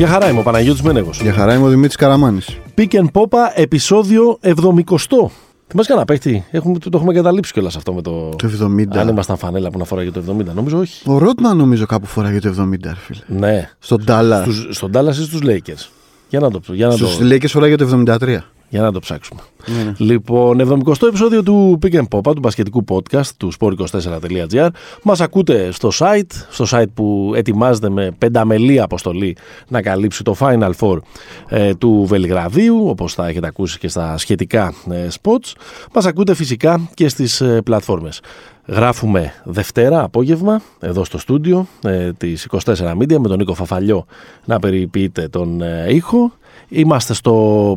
Για χαρά είμαι ο Παναγιώτης Μένεγος. Για χαρά είμαι ο Δημήτρης Καραμάνης. Pick and Popa, επεισόδιο 70. Θυμάσαι κανένα παίχτη, έχουμε, το, το έχουμε καταλήψει κιόλας αυτό με το. Το 70. Αν ήμασταν φανέλα που να φοράγε το 70, νομίζω όχι. Ο Ρότμαν νομίζω κάπου φοράγε το 70, ρε φίλε. Ναι. Στον Ντάλλας. Στους, στον Dallas ή στους Lakers; Για να το, για να το, Στους Lakers φοράγε το 73. Για να το ψάξουμε. Ναι, ναι. Λοιπόν, 70 επεισόδιο του Pick and Popa, του μπασκετικού podcast του sport24.gr. Μας ακούτε στο site, στο site που ετοιμάζεται με πενταμελή αποστολή να καλύψει το Final Four ε, του Βελιγραδίου, όπως θα έχετε ακούσει και στα σχετικά ε, spots. Μας ακούτε φυσικά και στις ε, πλατφόρμες. Γράφουμε Δευτέρα απόγευμα εδώ στο στούντιο ε, της 24 Media με τον Νίκο Φαφαλιό να περιποιείται τον ε, ήχο. Είμαστε στο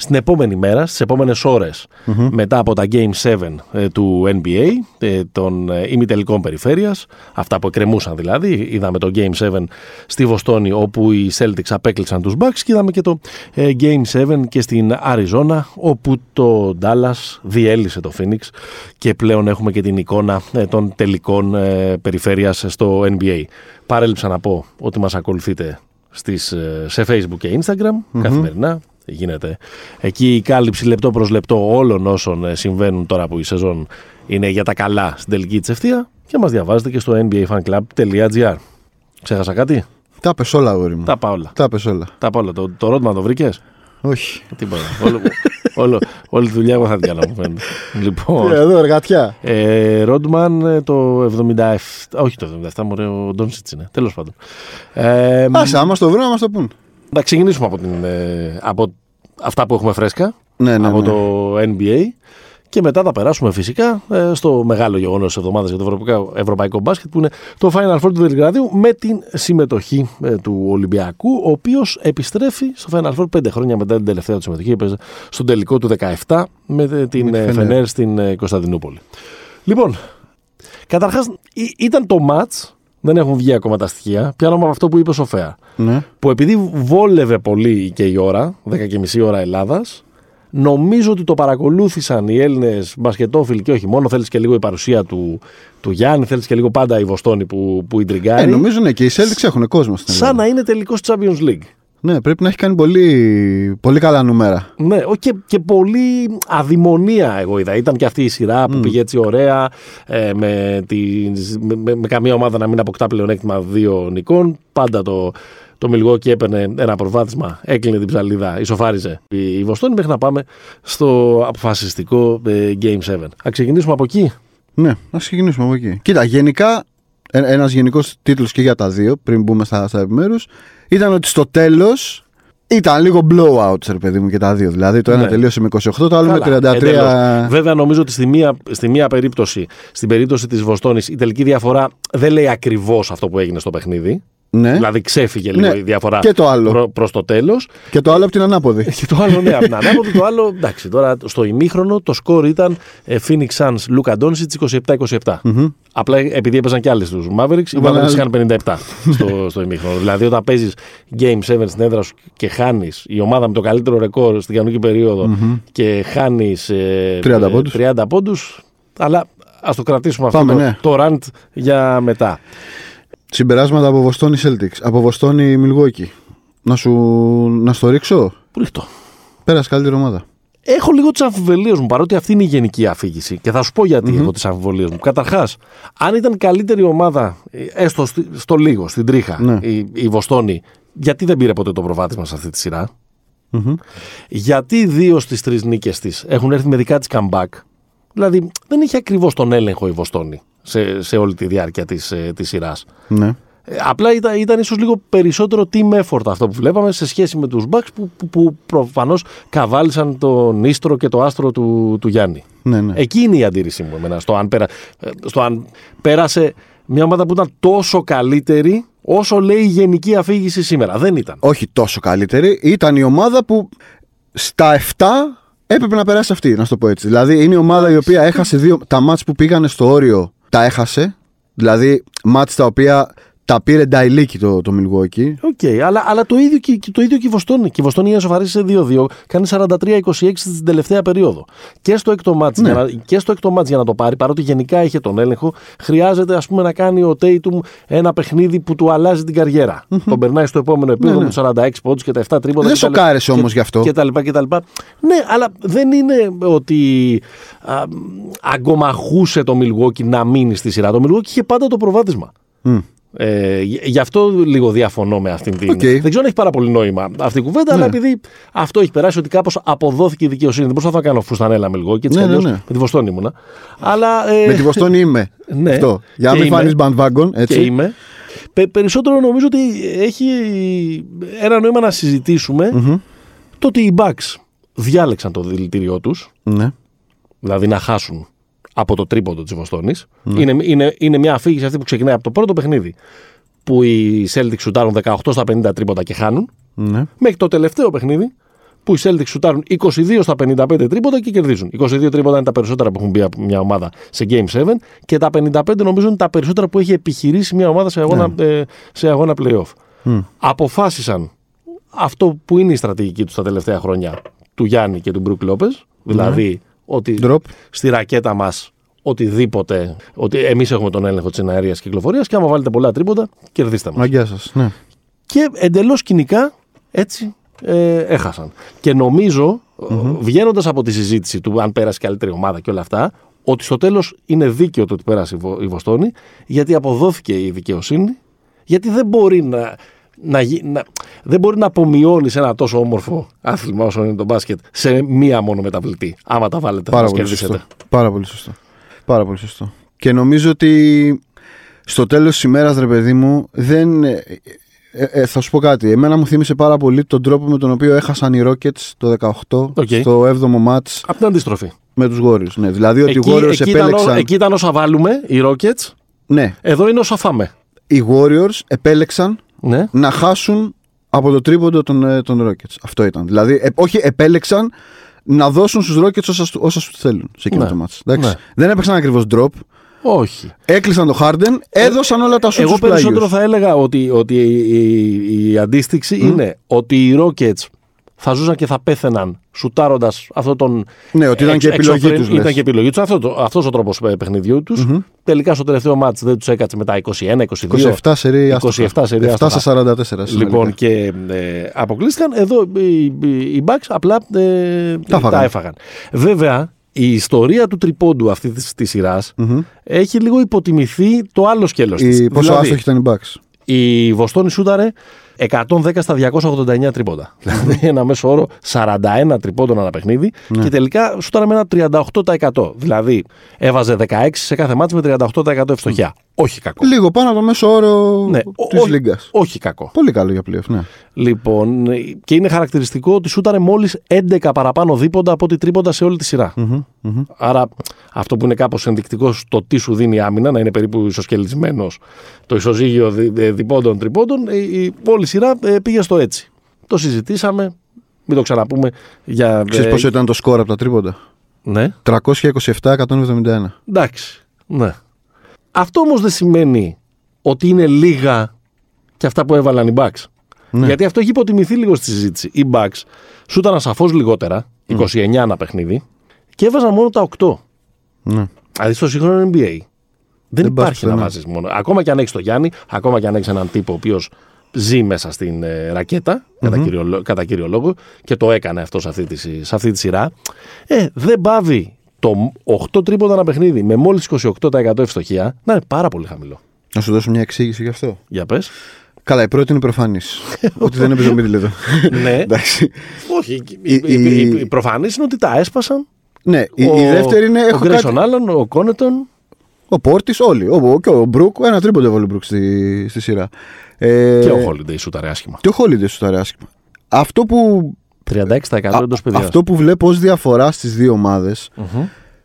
στην επόμενη μέρα, στις επόμενες ώρες, μετά από τα Game 7 ε, του NBA, ε, των ε, ημιτελικών περιφέρειας, αυτά που εκκρεμούσαν δηλαδή, είδαμε το Game 7 στη Βοστόνη όπου οι Celtics απέκλεισαν τους Bucks και είδαμε και το ε, Game 7 και στην Αριζόνα όπου το Dallas διέλυσε το Phoenix και πλέον έχουμε και την εικόνα ε, των τελικών ε, περιφέρειας στο NBA. Παρέλειψα να πω ότι μας ακολουθείτε στις, ε, σε Facebook και Instagram καθημερινά. Γίνεται εκεί η κάλυψη λεπτό προς λεπτό όλων όσων ε, συμβαίνουν τώρα που η σεζόν είναι για τα καλά στην τελική της ευθεία και μας διαβάζετε και στο nbafanclub.gr. Ξέχασα κάτι; Τα πες όλα, αγόρι μου. Τα πάω όλα. Τα πες όλα. Τα πάω όλα. Το, το ρότμα το βρήκες; Όχι. Τίποτα. όλο, όλο, όλη τη δουλειά εγώ θα την κάνω μου φαίνεται. Λοιπόν, Εδώ, εργατιά. ε, Ρόντμαν ε, το 77, όχι το 77, μωρέ, ο Ντόνσιτς είναι, τέλος πάντων. Ε, Άσε, άμα στο βρουν, να μας το πούν. Να ξεκινήσουμε από, την, ε, από αυτά που έχουμε φρέσκα, Ναι, ναι, από ναι. το NBA και μετά θα περάσουμε φυσικά ε, στο μεγάλο γεγονός της εβδομάδας για το ευρωπαϊκό, ευρωπαϊκό μπάσκετ που είναι το Final Four του Βελιγραδίου με την συμμετοχή ε, του Ολυμπιακού, ο οποίος επιστρέφει στο Final Four πέντε χρόνια μετά την τελευταία του συμμετοχή. Έπαιζε στον τελικό του 17 με ε, την Με τη ε, Φενέρ. Φενέρ στην ε, Κωνσταντινούπολη. Λοιπόν, καταρχάς ήταν το match. Δεν έχουν βγει ακόμα τα στοιχεία. Πιάνω από αυτό που είπε ο Σοφέα Ναι. που επειδή βόλευε πολύ και η ώρα, 10.30 ώρα Ελλάδας, νομίζω ότι το παρακολούθησαν οι Έλληνες μπασκετόφιλοι και όχι μόνο. Θέλεις και λίγο η παρουσία του, του Γιάννη, θέλεις και λίγο πάντα η Βοστόνη που, που Ε, ιντριγκάρει. νομίζω ναι, και οι Celtics έχουν κόσμο στην σαν Ελλάδα. να είναι τελικός Champions League. Ναι, πρέπει να έχει κάνει πολύ, πολύ καλά νούμερα. Ναι, ο- και, και πολύ αδημονία εγώ είδα. Ήταν και αυτή η σειρά που πήγε έτσι ωραία, ε, με, τις- με, με- με καμία ομάδα να μην αποκτά πλεονέκτημα δύο νικών. Πάντα το, το Μιλγόκι έπαιρνε ένα προβάδισμα, έκλεινε την ψαλίδα, ισοφάριζε η, η Βοστόνη μέχρι να πάμε στο αποφασιστικό ε, Game 7. Α ξεκινήσουμε από εκεί; Ναι, να ξεκινήσουμε από εκεί. Κοίτα, γενικά, ένας γενικός τίτλος και για τα δύο, πριν μπούμε στα, στα επιμέρους, ήταν ότι στο τέλος ήταν λίγο blowout, ρε παιδί μου, και τα δύο. Δηλαδή το ένα Ναι. τελείωσε με 28, το άλλο Καλά, με 33. εντελώς. Βέβαια, νομίζω ότι στη μία, στη μία περίπτωση, στην περίπτωση της Βοστόνης, η τελική διαφορά δεν λέει ακριβώς αυτό που έγινε στο παιχνίδι. Ναι. Δηλαδή ξέφυγε λίγο Ναι. η διαφορά Και το άλλο. προ, προς το τέλος. Και το άλλο από την ανάποδη. Και το άλλο, ναι, από την ανάποδη, το άλλο, εντάξει, τώρα στο ημίχρονο το σκορ ήταν ε, Phoenix Suns, Luka Doncic 27-27. Απλά επειδή έπαιζαν κι άλλοι στους Mavericks, οι Έβαλαν Mavericks άλλοι. είχαν 57 στο, στο ημίχρονο. δηλαδή όταν παίζεις Game 7 στην έδρα σου και χάνεις η ομάδα με το καλύτερο ρεκόρ στην κανονική περίοδο και χάνεις ε, 30 ε, πόντους. 30 πόντους, αλλά ας το κρατήσουμε αυτό Πάμε, το, ναι. το rant για μετά. Συμπεράσματα από Βοστόνη Celtics. Από Βοστόνη Milwaukee. Να σου, να στο ρίξω; Πού ρίχτω. Πέρασε καλύτερη ομάδα. Έχω λίγο τις αμφιβολίες μου, παρότι αυτή είναι η γενική αφήγηση. Και θα σου πω γιατί έχω τις αμφιβολίες μου. Καταρχάς, αν ήταν καλύτερη ομάδα, ε, έστω στη- στο λίγο, στην τρίχα, Ναι. η, η Βοστόνη, γιατί δεν πήρε ποτέ το προβάδισμα σε αυτή τη σειρα Γιατί δύο στις τρεις νίκες της έχουν έρθει με δικά της comeback; Δηλαδή, δεν είχε ακριβώς τον έλεγχο η Βοστόνη σε, σε όλη τη διάρκεια της της σειράς. Ναι. Ε, Απλά ήταν, ήταν ίσως λίγο περισσότερο team effort αυτό που βλέπαμε σε σχέση με τους Bucks που, που, που προφανώς καβάλισαν τον ίστρο και το άστρο του, του Γιάννη. Ναι, ναι. Εκεί είναι η αντίρρηση μου εμένα, στο αν, πέρα, ε, στο αν πέρασε μια ομάδα που ήταν τόσο καλύτερη όσο λέει η γενική αφήγηση σήμερα. Δεν ήταν. όχι τόσο καλύτερη. Ήταν η ομάδα που στα 7 έπρεπε να περάσει αυτή, να σου το πω έτσι. Δηλαδή είναι η ομάδα η οποία έχασε δύο. Τα ματς που πήγανε στο όριο τα έχασε. Δηλαδή ματς τα οποία Τα 'χε εν δυνάμει το, το Milwaukee. OK, αλλά, αλλά το ίδιο και, και το ίδιο και η Βοστόνη. Και η Βοστόνη για να σε 2-2 κάνει 43-26 στην τελευταία περίοδο. Και στο έκτο ματς, Ναι. για, να, και στο έκτο ματς για να το πάρει, παρότι γενικά είχε τον έλεγχο, χρειάζεται ας πούμε να κάνει ο Tatum ένα παιχνίδι που του αλλάζει την καριέρα. Τον περνάει στο επόμενο επίπεδο Ναι, με του 46 πόντους και τα 7 τρίποτα. Δεν και τα λε- σοκάρεσε και- όμως γι' αυτό. Και τα λοιπά και τα λοιπά. Ναι, αλλά δεν είναι ότι α, αγκομαχούσε το Milwaukee να μείνει στη σειρά. Το Milwaukee είχε πάντα το προβάδισμα. Μμ. Ε, γι- γι' αυτό λίγο διαφωνώ με αυτήν την. Οκ. Δεν ξέρω αν έχει πάρα πολύ νόημα αυτή η κουβέντα, αλλά Ναι. επειδή αυτό έχει περάσει ότι κάπως αποδόθηκε η δικαιοσύνη. Δεν προσπαθώ να κάνω φουστανέλα με λίγο και έτσι Ναι, κι ναι, αλλιώς ναι. με τη Βοστόνη ήμουνα. Αλλά. ε, Με τη Βοστόνη είμαι. Ναι. Αυτό. Για να Και μην είμαι. φανείς bandwagon, και έτσι. είμαι. Πε- περισσότερο νομίζω ότι έχει ένα νόημα να συζητήσουμε Μμμ. το ότι οι Bucks διάλεξαν το δηλητήριό τους, Ναι. δηλαδή να χάσουν από το τρίποντο της Βοστόνης. Ναι. Είναι, είναι, είναι μια αφήγηση αυτή που ξεκινάει από το πρώτο παιχνίδι που οι Celtics σουτάρουν 18 στα 50 τρίποτα και χάνουν, Ναι. μέχρι το τελευταίο παιχνίδι που οι Celtics σουτάρουν 22 στα 55 τρίποτα και κερδίζουν. 22 τρίποτα είναι τα περισσότερα που έχουν μπει από μια ομάδα σε Game 7 και τα 55 νομίζω είναι τα περισσότερα που έχει επιχειρήσει μια ομάδα σε αγώνα, ε, σε αγώνα playoff. Μμ. Αποφάσισαν αυτό που είναι η στρατηγική τους τα τελευταία χρόνια του Γιάννη και του Μπρουκ Λόπες, δηλαδή ότι Drop. στη ρακέτα μας οτιδήποτε, ότι εμείς έχουμε τον έλεγχο της εναέριας κυκλοφορίας και άμα βάλετε πολλά τρίποτα, κερδίστε μας Μαγκιά σας. Ναι. και εντελώς κοινικά έτσι ε, έχασαν. Και νομίζω, βγαίνοντας από τη συζήτηση του αν πέρασε καλύτερη ομάδα και όλα αυτά, ότι στο τέλος είναι δίκαιο το ότι πέρασε η Βο- η Βοστόνη, γιατί αποδόθηκε η δικαιοσύνη, γιατί δεν μπορεί να. Να, γι- να, δεν μπορεί να απομειώνεις ένα τόσο όμορφο άθλημα όσο είναι το μπάσκετ σε μία μόνο μεταβλητή. Άμα τα βάλετε, θα Πάρα μας πολύ κερδίσετε. σωστό. Πάρα πολύ σωστό. Πάρα πολύ σωστό. Και νομίζω ότι στο τέλος της ημέρας, ρε παιδί μου, δεν... ε, ε, ε, θα σου πω κάτι. Εμένα μου θύμισε πάρα πολύ τον τρόπο με τον οποίο έχασαν οι Rockets το 18 Οκ. στο 7ο ματς Απ' την αντιστροφή. με τους Warriors. Ναι, δηλαδή ότι οι Εκεί, Warriors εκεί, ήταν, επέλεξαν... ό- εκεί ήταν όσα βάλουμε, οι Rockets. Ναι, Εδώ είναι όσα φάμε. οι Warriors επέλεξαν Ναι. να χάσουν από το τρίποντο των, ε, των Rockets. Αυτό ήταν. Δηλαδή, ε, όχι, επέλεξαν να δώσουν στους Rockets όσα, σου- όσα σου θέλουν σε εκείνο Ναι. το match. Εντάξει. Ναι. Δεν έπαιξαν ακριβώς drop. Όχι. Έκλεισαν το Harden, έδωσαν όλα τα σου Εγώ περισσότερο θα έλεγα ότι, ότι η, η, η αντίστοιξη είναι ότι οι Rockets θα ζούσαν και θα πέθαιναν σουτάροντας αυτό τον. Ναι, ότι ήταν και επιλογή εξωφρεν- τους, λες. Ήταν και επιλογή τους. Αυτό, το- αυτός ο τρόπος παιχνιδιού τους. Τελικά στο τελευταίο μάτς δεν τους έκατσε με τα 21-22. 27 σερί 27 σερί 7 άστοχα. στα 44. Λοιπόν, και ε, αποκλείστηκαν. Εδώ οι, οι, οι Bucks απλά ε, τα, φάγανε. έφαγαν. Βέβαια, η ιστορία του τριπώντου αυτή της της σειράς έχει λίγο υποτιμηθεί το άλλο σκέλος της. η, πόσο Δηλαδή, άστοχη ήταν η Bucks. η Βοστόνη σούταρε 110 στα 289 τρίποντα. Δηλαδή ένα μέσο όρο 41 τρίποντων ένα παιχνίδι Ναι. και τελικά σούταρε με ένα 38%. Δηλαδή έβαζε 16 σε κάθε μάτς με 38% ευστοχιά. Όχι κακό. Λίγο πάνω από το μέσο όρο Ναι, της όχι- Λίγκας. Όχι κακό. Πολύ καλό για playoff, ναι. Λοιπόν, και είναι χαρακτηριστικό ότι σούταρε μόλις 11 παραπάνω δίποντα από ό,τι τρίποντα σε όλη τη σειρά. Άρα, αυτό που είναι κάπως ενδεικτικό στο τι σου δίνει η άμυνα, να είναι περίπου ισοσκελισμένος το ισοζύγιο δι- ε, διπόντων τριπόντων, η, η, όλη η σειρά ε, πήγε στο έτσι. Το συζητήσαμε, μην το ξαναπούμε για. Ξέρεις ε, πόσο ήταν το σκορ από τα τρίποντα; Ναι, 327-171. εντάξει. Ναι. Αυτό όμως δεν σημαίνει ότι είναι λίγα και αυτά που έβαλαν οι Bucks. Ναι. Γιατί αυτό έχει υποτιμηθεί λίγο στη συζήτηση. Οι Bucks σου ήταν σαφώς λιγότερα, 29 ένα παιχνίδι, και έβαζαν μόνο τα 8. Ναι. Δηλαδή στο σύγχρονο NBA. Δεν, Δεν πας υπάρχει να πουθενά. βάζεις μόνο. Ακόμα και αν έχεις τον Γιάννη, ακόμα και αν έχεις έναν τύπο ο οποίος ζει μέσα στην ε, ρακετα κατά, κύριο, λό- κατά κύριο λόγο, και το έκανε αυτό σε αυτή τη, συ- σε αυτή τη σειρά. Ε, δεν πάβει το 8 τρίποντα ένα παιχνίδι με μόλις 28% ευστοχία να είναι πάρα πολύ χαμηλό. Να σου δώσω μια εξήγηση γι' αυτό. Για πες. Καλά, η πρώτη είναι προφανής. ότι δεν έπαιζε ο Μίτλετο. ναι. Εντάξει. Όχι. Η, Η- η, η, η- η προφανής είναι ότι τα έσπασαν. Ναι, η, ο, η δεύτερη είναι. Ο Έχω Γκρέσον κάτι... Άλλον, ο Κόνετον. Ο Πόρτη, όλοι. Ο, ο, και ο Μπρουκ, ένα τρίποντο έβαλε ο Μπρουκ στη, στη σειρά. Ε, Και ο Χόλιντεϊ σούταρε άσχημα. Και ο Χόλιντε σου τα άσχημα. Αυτό που, 36% εντός παιδιάς. αυτό που βλέπω ως διαφορά στις δύο ομάδες,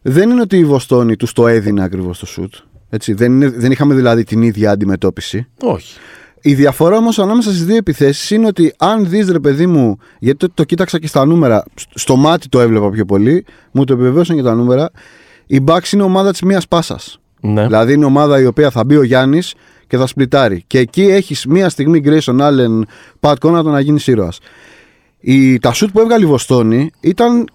δεν είναι ότι η Βοστόνη τους το έδινε ακριβώς το σουτ. Έτσι, δεν, είναι, δεν είχαμε δηλαδή την ίδια αντιμετώπιση. Όχι. Η διαφορά όμως ανάμεσα στις δύο επιθέσεις είναι ότι αν δεις ρε παιδί μου, γιατί το, το κοίταξα και στα νούμερα, σ- στο μάτι το έβλεπα πιο πολύ, μου το επιβεβαίωσαν και τα νούμερα. Η Bucks είναι ομάδα της μίας πάσας. Ναι. Δηλαδή είναι ομάδα η οποία θα μπει ο Γιάννης και θα σπλιτάρει. Και εκεί έχεις μία στιγμή Grayson Allen, Pat Connaughton να γίνεις ήρωας. Τα σουτ που έβγαλε η Βοστόνη ήταν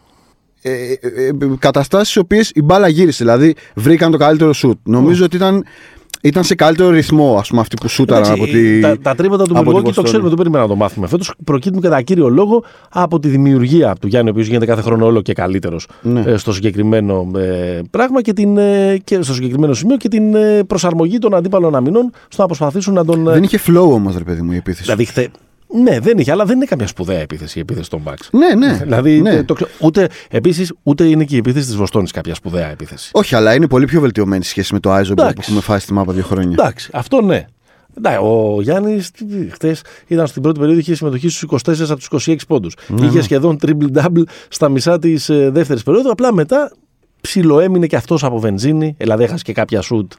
ε, ε, ε, καταστάσεις οι οποίες η μπάλα γύρισε. Δηλαδή βρήκαν το καλύτερο σουτ. Νομίζω ότι ήταν ήταν σε καλύτερο ρυθμό ας πούμε, αυτοί που σούταραν από τη. Τα, τα τρίποτα του Μιλγόκη το ξέρουμε, δεν περιμένουμε να το μάθουμε. Φέτος προκύπτουν κατά κύριο λόγο από τη δημιουργία του Γιάννη, ο οποίος γίνεται κάθε χρόνο όλο και καλύτερος ναι. ε, στο συγκεκριμένο ε, πράγμα και, την, ε, και στο συγκεκριμένο σημείο και την ε, προσαρμογή των αντίπαλων αμυνών στο να προσπαθήσουν να τον. Δεν είχε flow όμως, ρε παιδί μου, η επίθεση. Δηλαδή, χθε, ναι, δεν είχε, αλλά δεν είναι καμιά σπουδαία επίθεση η επίθεση των Bucks. Ναι, ναι. Δηλαδή, ναι. Το, ούτε, επίσης, ούτε είναι και η επίθεση της Βοστόνης κάποια σπουδαία επίθεση. Όχι, αλλά είναι πολύ πιο βελτιωμένη σχέση με το Άιζο που έχουμε φάει στη μάπα δύο χρόνια. Εντάξει, αυτό ναι. Ναι, ο Γιάννης χθες ήταν στην πρώτη περίοδο, είχε συμμετοχή στους 24 από τους 26 πόντους. Ναι, είχε ναι. σχεδόν triple-double στα μισά της ε, δεύτερης περίοδου. Απλά μετά ψιλοέμεινε και αυτός από βενζίνη. Δηλαδή έχασε και κάποια σουτ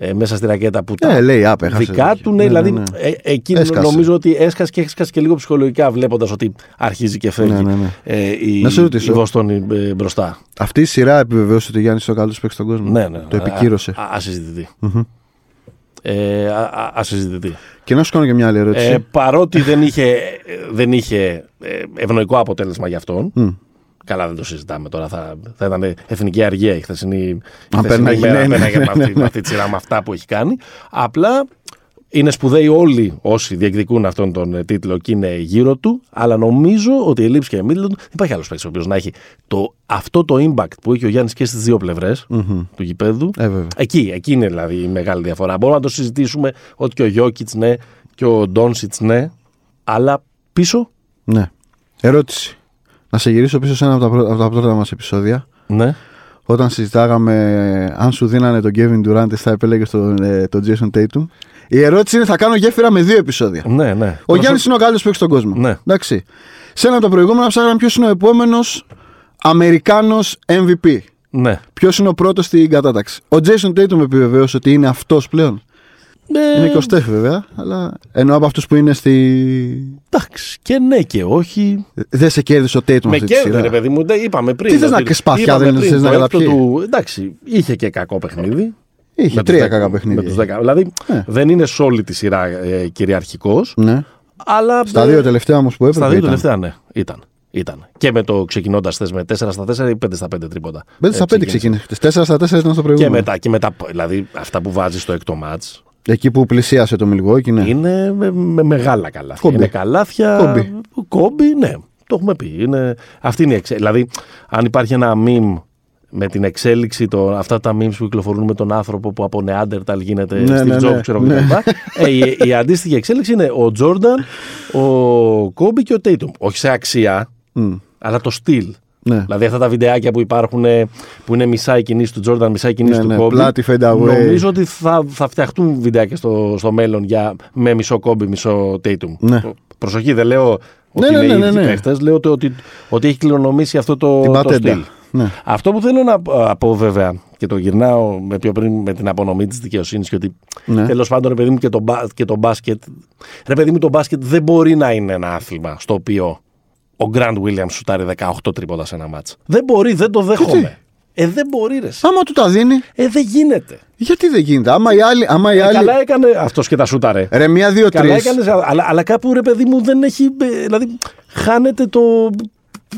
ε, μέσα στη ρακέτα που τα ε, λέει, άπε, δικά του. Ναι, ναι, δηλαδή ναι, ναι. Ε, εκεί νομίζω ότι έσκασε και έσκασε και λίγο ψυχολογικά βλέποντας ότι αρχίζει και φεύγει ναι, ναι, ε, η, η Βοστόνη ε, μπροστά. Αυτή η σειρά επιβεβαίωσε ότι ο Γιάννης είναι ο καλύτερος παίκτης στον κόσμο. Ναι, ναι, το επικύρωσε. Ασυζητητή. Mm-hmm. Ε, ασυζητητή. Και να σου κάνω και μια άλλη ερώτηση. Ε, παρότι δεν είχε, δεν είχε ευνοϊκό αποτέλεσμα για αυτόν, mm. Καλά, δεν το συζητάμε τώρα. Θα, θα ήταν εθνική αργία η χθεσινή, χθεσινή ημέρα ναι, ναι, ναι, ναι, με αυτή τη σειρά με αυτά που έχει κάνει. Απλά είναι σπουδαίοι όλοι όσοι διεκδικούν αυτόν τον ε, τίτλο και είναι γύρω του, αλλά νομίζω ότι η Λίψη και η Μίτλετον υπάρχει άλλος παίκτη ο οποίος να έχει το, αυτό το impact που έχει ο Γιάννης και στις δύο πλευρές mm-hmm. του γηπέδου. Ε, εκεί, εκεί είναι δηλαδή η μεγάλη διαφορά. Μπορούμε να το συζητήσουμε ότι και ο Γιώκητς ναι και ο Ντόνσιτς ναι, αλλά πίσω. Ναι. Ερώτηση. Να σε γυρίσω πίσω σε ένα από τα, πρώτα, από τα πρώτα μας επεισόδια. Ναι. Όταν συζητάγαμε αν σου δίνανε τον Kevin Durant, θα επέλεγε τον, ε, τον Jason Tatum. Η ερώτηση είναι: θα κάνω γέφυρα με δύο επεισόδια. Ναι, ναι. Ο Γιάννης είναι ο καλύτερος που έχει στον κόσμο. Ναι. Εντάξει. Σε ένα από τα προηγούμενα ψάχναμε ποιος είναι ο επόμενος Αμερικάνος MVP. Ναι. Ποιος είναι ο πρώτος στην κατάταξη. Ο Jason Tatum επιβεβαίωσε ότι είναι αυτός πλέον. Ναι. Είναι και ο Στέφ βέβαια, αλλά ενώ από αυτούς που είναι στη. Εντάξει, και ναι και όχι. Δεν σε κέρδισε ο Τέιτουμ αυτή τη σειρά. ρε παιδί μου, είπαμε πριν. Τι θες να σπαθιά, δεν θες να καταπιεί. Του... Εντάξει, είχε και κακό παιχνίδι. Είχε τρία κακά παιχνίδια. Με τους 10. Δηλαδή ναι. δεν είναι σε όλη τη σειρά ε, κυριαρχικός. Ναι. Αλλά, στα δύο τελευταία όμως που έπρεπε. Στα δύο τελευταία, ναι, ήταν. Ήταν. Και με το ξεκινώντας θες με 4 στα 4 ή 5 στα 5 τρίποτα. 5 στα 5 ξεκίνησε. 4 στα 4 ήταν στο προηγούμενο. Και μετά, και μετά δηλαδή αυτά που βάζεις στο έκτο μάτς Εκεί που πλησίασε το Μιλγόκι, ναι. Είναι με, με μεγάλα καλάθια. Κόμπι. Είναι καλάθια. Κόμπι. Κόμπι, ναι. Το έχουμε πει. Είναι... Αυτή είναι η εξέλιξη. Δηλαδή, αν υπάρχει ένα meme με την εξέλιξη, το, αυτά τα memes που κυκλοφορούν με τον άνθρωπο που από Νεάντερταλ γίνεται ναι, Steve ναι, Jobs, ναι, ξέρω ναι. ε, η, η αντίστοιχη εξέλιξη είναι ο Τζόρνταν, ο Κόμπι και ο Τέιτουμ. Όχι σε αξία, Mm. αλλά το στυλ. Ναι. Δηλαδή αυτά τα βιντεάκια που υπάρχουν που είναι μισά η κινήση του Τζόρνταν, μισά η κινήση Ναι, του ναι, Κόμπι. πλάτη, fade away. Νομίζω ότι θα, θα φτιαχτούν βιντεάκια στο, στο μέλλον για, με μισό Κόμπι, μισό Τέιτουμ. Ναι. Προσοχή, δεν λέω ότι Ναι, ναι, είναι ναι, οι ναι, ναι. παίχτες, λέω ότι, ότι, ότι έχει κληρονομήσει αυτό το, Την το πατέντα. στυλ. Ναι. Αυτό που θέλω να πω βέβαια και το γυρνάω με πιο πριν με την απονομή της δικαιοσύνης και ότι Ναι. τέλος πάντων ρε παιδί μου και το, μπα- και το μπάσκετ. Ρε παιδί μου το μπάσκετ δεν μπορεί να είναι ένα άθλημα στο οποίο ο Grant Williams σουτάρει 18 τρίποτα σε ένα ματς. Δεν μπορεί, δεν το δέχομαι. Ε, δεν μπορεί, ρε. Άμα του τα δίνει, Ε, δεν γίνεται. γιατί δεν γίνεται; Άμα οι άλλοι. Άμα οι Ε, άλλοι... καλά έκανε αυτός και τα σούταρε. Ρε, μία, δύο, τρεις. Καλά έκανες, αλλά, αλλά κάπου ρε παιδί μου δεν έχει. ε, Δηλαδή, χάνεται το.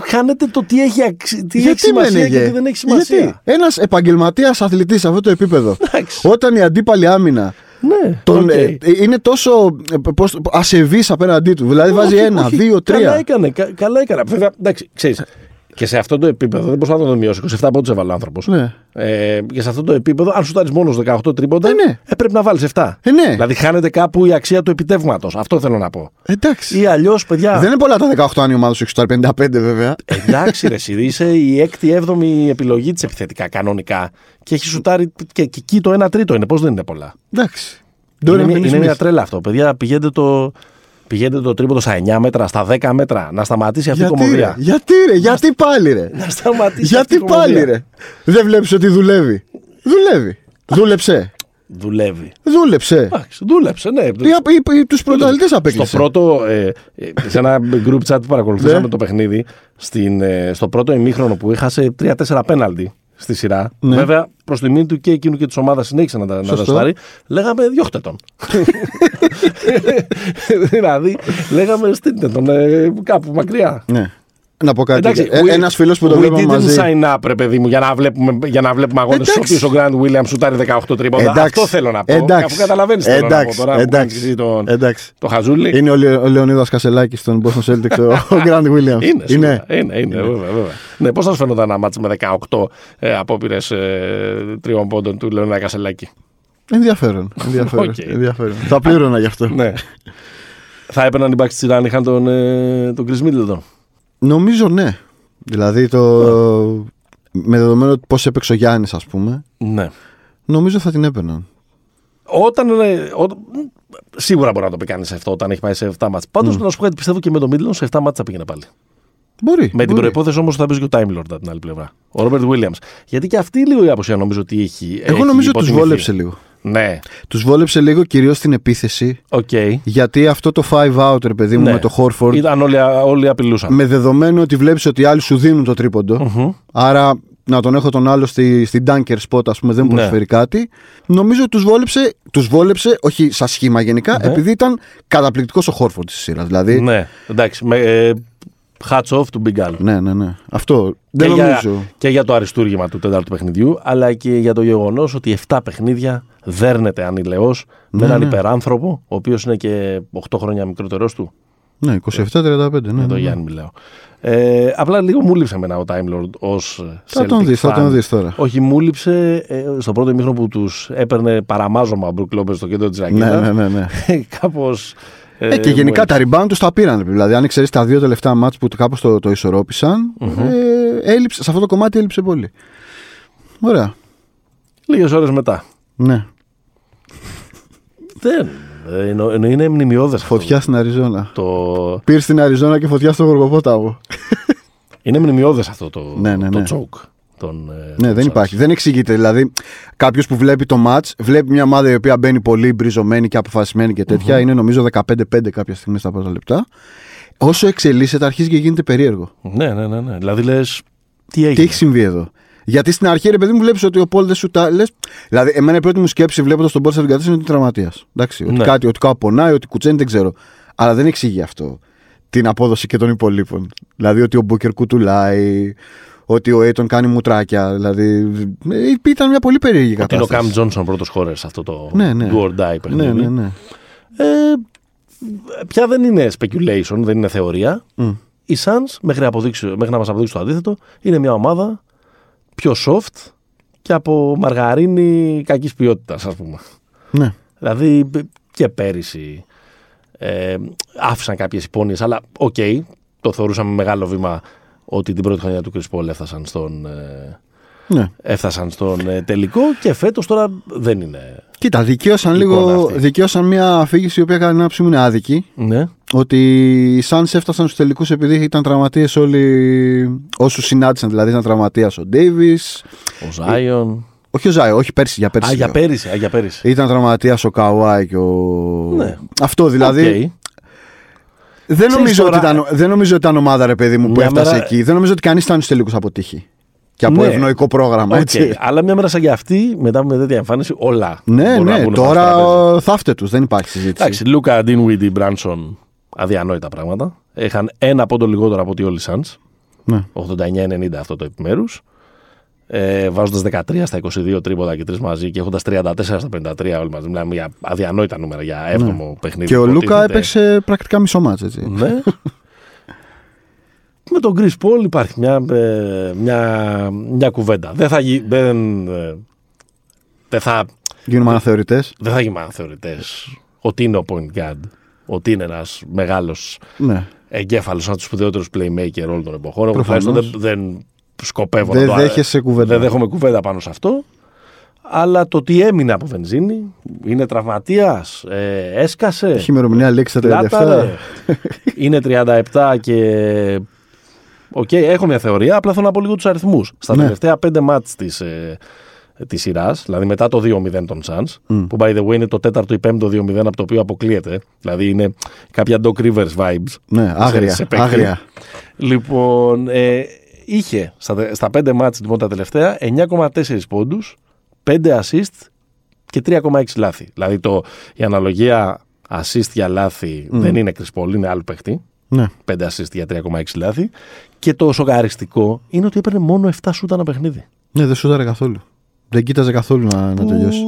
Χάνεται το τι έχει, αξι... τι έχει σημασία και τι δεν έχει σημασία. Ένας επαγγελματίας αθλητής σε αυτό το επίπεδο, Εντάξει. όταν η αντίπαλη άμυνα Ναι, τον, οκ. ε, είναι τόσο ε, πώς, ασεβής απέναντί του. Δηλαδή βάζει Όχι, ένα, όχι, δύο, Καλά τρία. έκανε. κα- καλά έκανε. Βέβαια, εντάξει, ξέρεις, και σε αυτό το επίπεδο δεν προσπαθώ να το μειώσω. 27 πόντους έβαλε ο άνθρωπος. Ναι. Ε, και σε αυτό το επίπεδο, αν σου τάρει μόνος 18 τρίποτα, Ε, ναι. ε, πρέπει να βάλεις 7. Ε, ναι. Δηλαδή χάνεται κάπου η αξία του επιτεύγματος. Αυτό θέλω να πω. Εντάξει. Ή αλλιώς, παιδιά. Δεν είναι πολλά τα 18 αν η ομάδα σου έχει σουτάρει 55 βέβαια. Εντάξει, ρε, εσύ είσαι η 6η-7η επιλογή της επιθετικά κανονικά. Και έχει σουτάρει και, και εκεί το 1 τρίτο είναι. Πώς δεν είναι πολλά. Εντάξει. Είναι, Dorian μια- είναι μια Finney-Smith. τρέλα αυτό. Παιδιά, πηγαίνετε το, πηγαίνετε το τρίποντο στα 9 μέτρα, στα 10 μέτρα, να σταματήσει αυτή η Γιατί ρε, κομμωδία. γιατί ρε, γιατί πάλι ρε. Να σταματήσει αυτή η Γιατί πάλι κομμωδία. ρε. Δεν βλέπεις ότι δουλεύει. Δουλεύει. Δούλεψε. Δουλεύει. Δούλεψε. Εντάξει, δούλεψε, ναι. Ή, ή, ή τους πρωταθλητές Στο απέκλεισε. πρώτο, ε, ε, σε ένα group chat που παρακολουθήσαμε Ναι. το παιχνίδι, στην, ε, στο πρώτο ημίχρονο που είχασε 3-4 πέναλτι στη σειρά. Ναι. Βέβαια, προς τιμή του και εκείνου και της ομάδας συνέχισε να τα, να τα Σωστό. στάρει. Λέγαμε διώχτε τον. δηλαδή, λέγαμε στείλτε τον ε, κάπου μακριά. Ναι. Να πω κάτι. Εντάξει, Ε, we- Ένας φίλος που το we βλέπαμε didn't μαζί. sign up, ρε παιδί μου, για να βλέπουμε, για να βλέπουμε αγώνες στου Εντάξει. οποίου ο Grant Williams σουτάρει 18 τρίποντα. Εντάξει. Αυτό θέλω να πω. Εντάξει. Αφού καταλαβαίνεις τι θέλω να πω Εντάξει. τώρα. που Εντάξει. κάνεις εσύ τον, Εντάξει. το χαζούλι. Είναι ο, Λε- ο Λεωνίδας Κασελάκης στον Boston Celtics, ο, ο Grant Williams. Είναι, είναι, είναι, είναι, βέβαια, βέβαια. Ναι, πώς θα σου φαίνονταν ένα μάτσο με 18 ε, απόπειρες ε, τριών πόντων του Λεωνίδα Κασελάκη; Ενδιαφέρον. Ενδιαφέρον. Οκ. ενδιαφέρον. Θα πλήρωνα γι' αυτό. ναι. θα έπαιρναν την μπάξη της αν είχαν τον, ε, τον Chris Middleton. Νομίζω ναι. Δηλαδή το. Με δεδομένο πώς έπαιξε ο Γιάννης, ας πούμε, Ναι. νομίζω θα την έπαιρναν. Όταν, ε, ό- σίγουρα μπορεί να το πει κανείς αυτό όταν έχει πάει σε 7 ματς. Πάντως να σου πω κάτι, πιστεύω και με τον Middleton σε 7 ματς θα πήγαινε πάλι. Μπορεί. Με την μπορεί. προϋπόθεση όμως θα παίζει και ο Time Lord από την άλλη πλευρά. Ο Robert Williams. Γιατί και αυτή λίγο η απουσία νομίζω ότι έχει. Εγώ έχει νομίζω τους υποτιμηθεί. βόλεψε λίγο. Ναι, Τους βόλεψε λίγο κυρίως στην επίθεση. οκ. Γιατί αυτό το 5 out, ρε παιδί μου, Ναι. με το Horford. Ήταν όλοι, όλοι απειλούσαν. Με δεδομένο ότι βλέπεις ότι οι άλλοι σου δίνουν το τρίποντο. Μμμ. Άρα να τον έχω τον άλλο στη, στην dunker spot, ας πούμε, δεν μου Ναι. προσφέρει κάτι. Νομίζω τους βόλεψε, τους βόλεψε, όχι σαν σχήμα γενικά, Ναι. επειδή ήταν καταπληκτικός ο Χόρφορντ τη σειρά. Δηλαδή. Ναι, εντάξει. Με, ε, hats off του Big Al. Ναι, ναι, ναι. Αυτό Και δεν για, νομίζω. και για το αριστούργημα του τέταρτου παιχνιδιού, αλλά και για το γεγονός ότι 7 παιχνίδια δέρνεται ανηλαιώ με Ναι, έναν ναι. υπεράνθρωπο, ο οποίος είναι και 8 χρόνια μικρότερό του. Ναι, 27-35. Ναι, με ναι, τον ναι. Γιάννη μιλάω. Ε, απλά λίγο μου λείψε εμένα ο Time Lord ως. Θα τον δεις, θα τον δεις τώρα. Όχι, μου λείψε ε, στο πρώτο ημίχρονο που τους έπαιρνε παραμάζωμα ο Μπρουκ Λόμπερ στο κέντρο της Ναι, ρακέτα. ναι, ναι. ναι. Κάπως. Ε, και γενικά τα rebound τους τα πήραν. Δηλαδή, αν ξέρεις τα δύο τελευταία μάτς που κάπως το, το ισορροπησαν ε, έλειψε, σε αυτό το κομμάτι έλειψε πολύ. Ωραία. Λίγες ώρες μετά. Ναι. Δεν. ε, Είναι, είναι μνημειώδες. Φωτιά στην Αριζόνα. Το... Πήρε στην Αριζόνα και φωτιά στο Γοργοπόταμο. Είναι μνημειώδες αυτό το, Ναι, ναι, το ναι. Choke. Τον, ε, Ναι, τον δεν Suns. υπάρχει. Δεν εξηγείται. Δηλαδή, κάποιος που βλέπει το match, βλέπει μια ομάδα η οποία μπαίνει πολύ μπριζωμένη και αποφασισμένη και τετοια Είναι νομίζω 15-5 κάποια στιγμή στα πρώτα λεπτά. Όσο εξελίσσεται, αρχίζει και γίνεται περίεργο. Ναι, ναι, ναι, ναι. Δηλαδή λες. Τι έγινε; Τι έχει συμβεί εδώ; Γιατί στην αρχή, ρε παιδί μου, βλέπεις ότι ο Πολ δεν σου τα. Λες, δηλαδή, εμένα η πρώτη μου σκέψη βλέποντας τον Πολ στην κατάσταση είναι ότι είναι τραυματίας. Εντάξει. Ότι, Ναι. κάτι, ότι κάπου πονάει, ότι κουτσένει, δεν ξέρω. Αλλά δεν εξηγεί αυτό την απόδοση και των υπολείπων. Δηλαδή ότι ο Μπούκερ κουτουλάει, ότι ο Ayton κάνει μουτράκια. Δηλαδή. ε, Ήταν μια πολύ περίεργη Ότι είναι ο κατάσταση. Cam Johnson πρώτος σκόρερ σε αυτό το Ναι, ναι. do or die παιχνίδι. Ναι, ναι, ναι. Ε, πια δεν είναι speculation, δεν είναι θεωρία. Μμ. Οι Suns, μέχρι, να αποδείξει- μέχρι να μας αποδείξει το αντίθετο, είναι μια ομάδα πιο soft και από μαργαρίνη κακής ποιότητας, ας πούμε. ναι. Δηλαδή και πέρυσι ε, άφησαν κάποιες υπόνοιες, αλλά οκ, το θεωρούσαμε μεγάλο βήμα ότι την πρώτη χρονιά του Chris Paul έφτασαν στον, ε, ναι. έφτασαν στον ε, τελικό και φέτος τώρα δεν είναι. Κοίτα, δικαίωσαν Εικόνα λίγο. αυτή. Δικαίωσαν μια αφήγηση η οποία κατά την άποψή μου είναι άδικη. Ναι. ότι οι Suns έφτασαν στους τελικούς επειδή ήταν τραυματίες όλοι όσους συνάντησαν. Δηλαδή ήταν τραυματίας ο Ντέιβις, Ο Ζάιον. όχι ο Ζάιο, όχι πέρσι, για πέρσι. Α, για λέω. πέρυσι, α, για πέρυσι. Ήταν τραυματίας ο Καουάι και ο... Ναι. Αυτό δηλαδή. Οκ. Δεν, Ξέρεις νομίζω τώρα- ότι ήταν, δεν νομίζω ότι ήταν ομάδα ρε παιδί μου που Μια έφτασε μέρα- εκεί. Δεν νομίζω ότι κανείς ήταν στους τελικούς από τύχη. Και από Ναι. ευνοϊκό πρόγραμμα, Οκ, έτσι. Αλλά μια μέρα σαν για αυτή, μετά με τέτοια εμφάνιση, όλα. Ναι, μπορούν να ναι, βγουν πάνω στο τώρα τραπέζι. θάψτε τους, δεν υπάρχει συζήτηση. Εντάξει, Luka, Dinwiddie, Brunson, αδιανόητα πράγματα. Είχαν ένα πόντο λιγότερο από ότι όλοι οι Suns. Ναι. 89-90 αυτό το επιμέρους. Ε, Βάζοντας 13 στα 22 τρίποτα και 3 μαζί και έχοντας 34 στα 53 όλοι μαζί. Μιλάμε για αδιανόητα νούμερα για 7ο παιχνίδι. Και ο Λούκα υποτίθεται. έπαιξε πρακτικά μισό μάτς, έτσι. Ναι. Με τον Chris Paul υπάρχει μια, ε, μια, μια κουβέντα. Δεν θα, γι- δεν, ε, δεν θα, Γίνουμε αναθεωρητές. δεν θα γίνουμε θεωρητέ ότι είναι ο point guard, ότι είναι ένας μεγάλος Ναι. εγκέφαλος, ένα από τους σπουδαιότερους playmaker όλων των εποχών. Εγώ Προφανώς. τουλάχιστον δεν, δεν σκοπεύω Δεν να το δέχεσαι κουβέντα. Δεν δέχομαι κουβέντα πάνω σε αυτό. Αλλά το ότι έμεινε από βενζίνη, είναι τραυματίας, ε, έσκασε. Έχει ημερομηνία λήξη τα 37. Κλάταρε. είναι 37 και. Οκ, έχω μια θεωρία, απλά θέλω να πω λίγο τους αριθμούς. Στα Ναι. τελευταία πέντε ματς της, ε, της σειράς, δηλαδή μετά το 2-0 των Suns, Μμ. που by the way είναι το τέταρτο ή πέμπτο 2-0 από το οποίο αποκλείεται. Δηλαδή είναι κάποια Doc Rivers vibes. Ναι, άγρια. σε παίκτη. άγρια. Λοιπόν, ε, είχε στα, στα 5 μάτς λοιπόν τα τελευταία 9,4 πόντους, 5 assist και 3,6 λάθη. Δηλαδή το, η αναλογία assist για λάθη δεν είναι Chris είναι άλλο παίχτη. Ναι. 5 assist για 3,6 λάθη. Και το σοκαριστικό είναι ότι έπαιρνε μόνο 7 σούτα ένα παιχνίδι. Ναι, δεν σούταρε καθόλου. Δεν κοίταζε καθόλου να, να Που τελειώσει.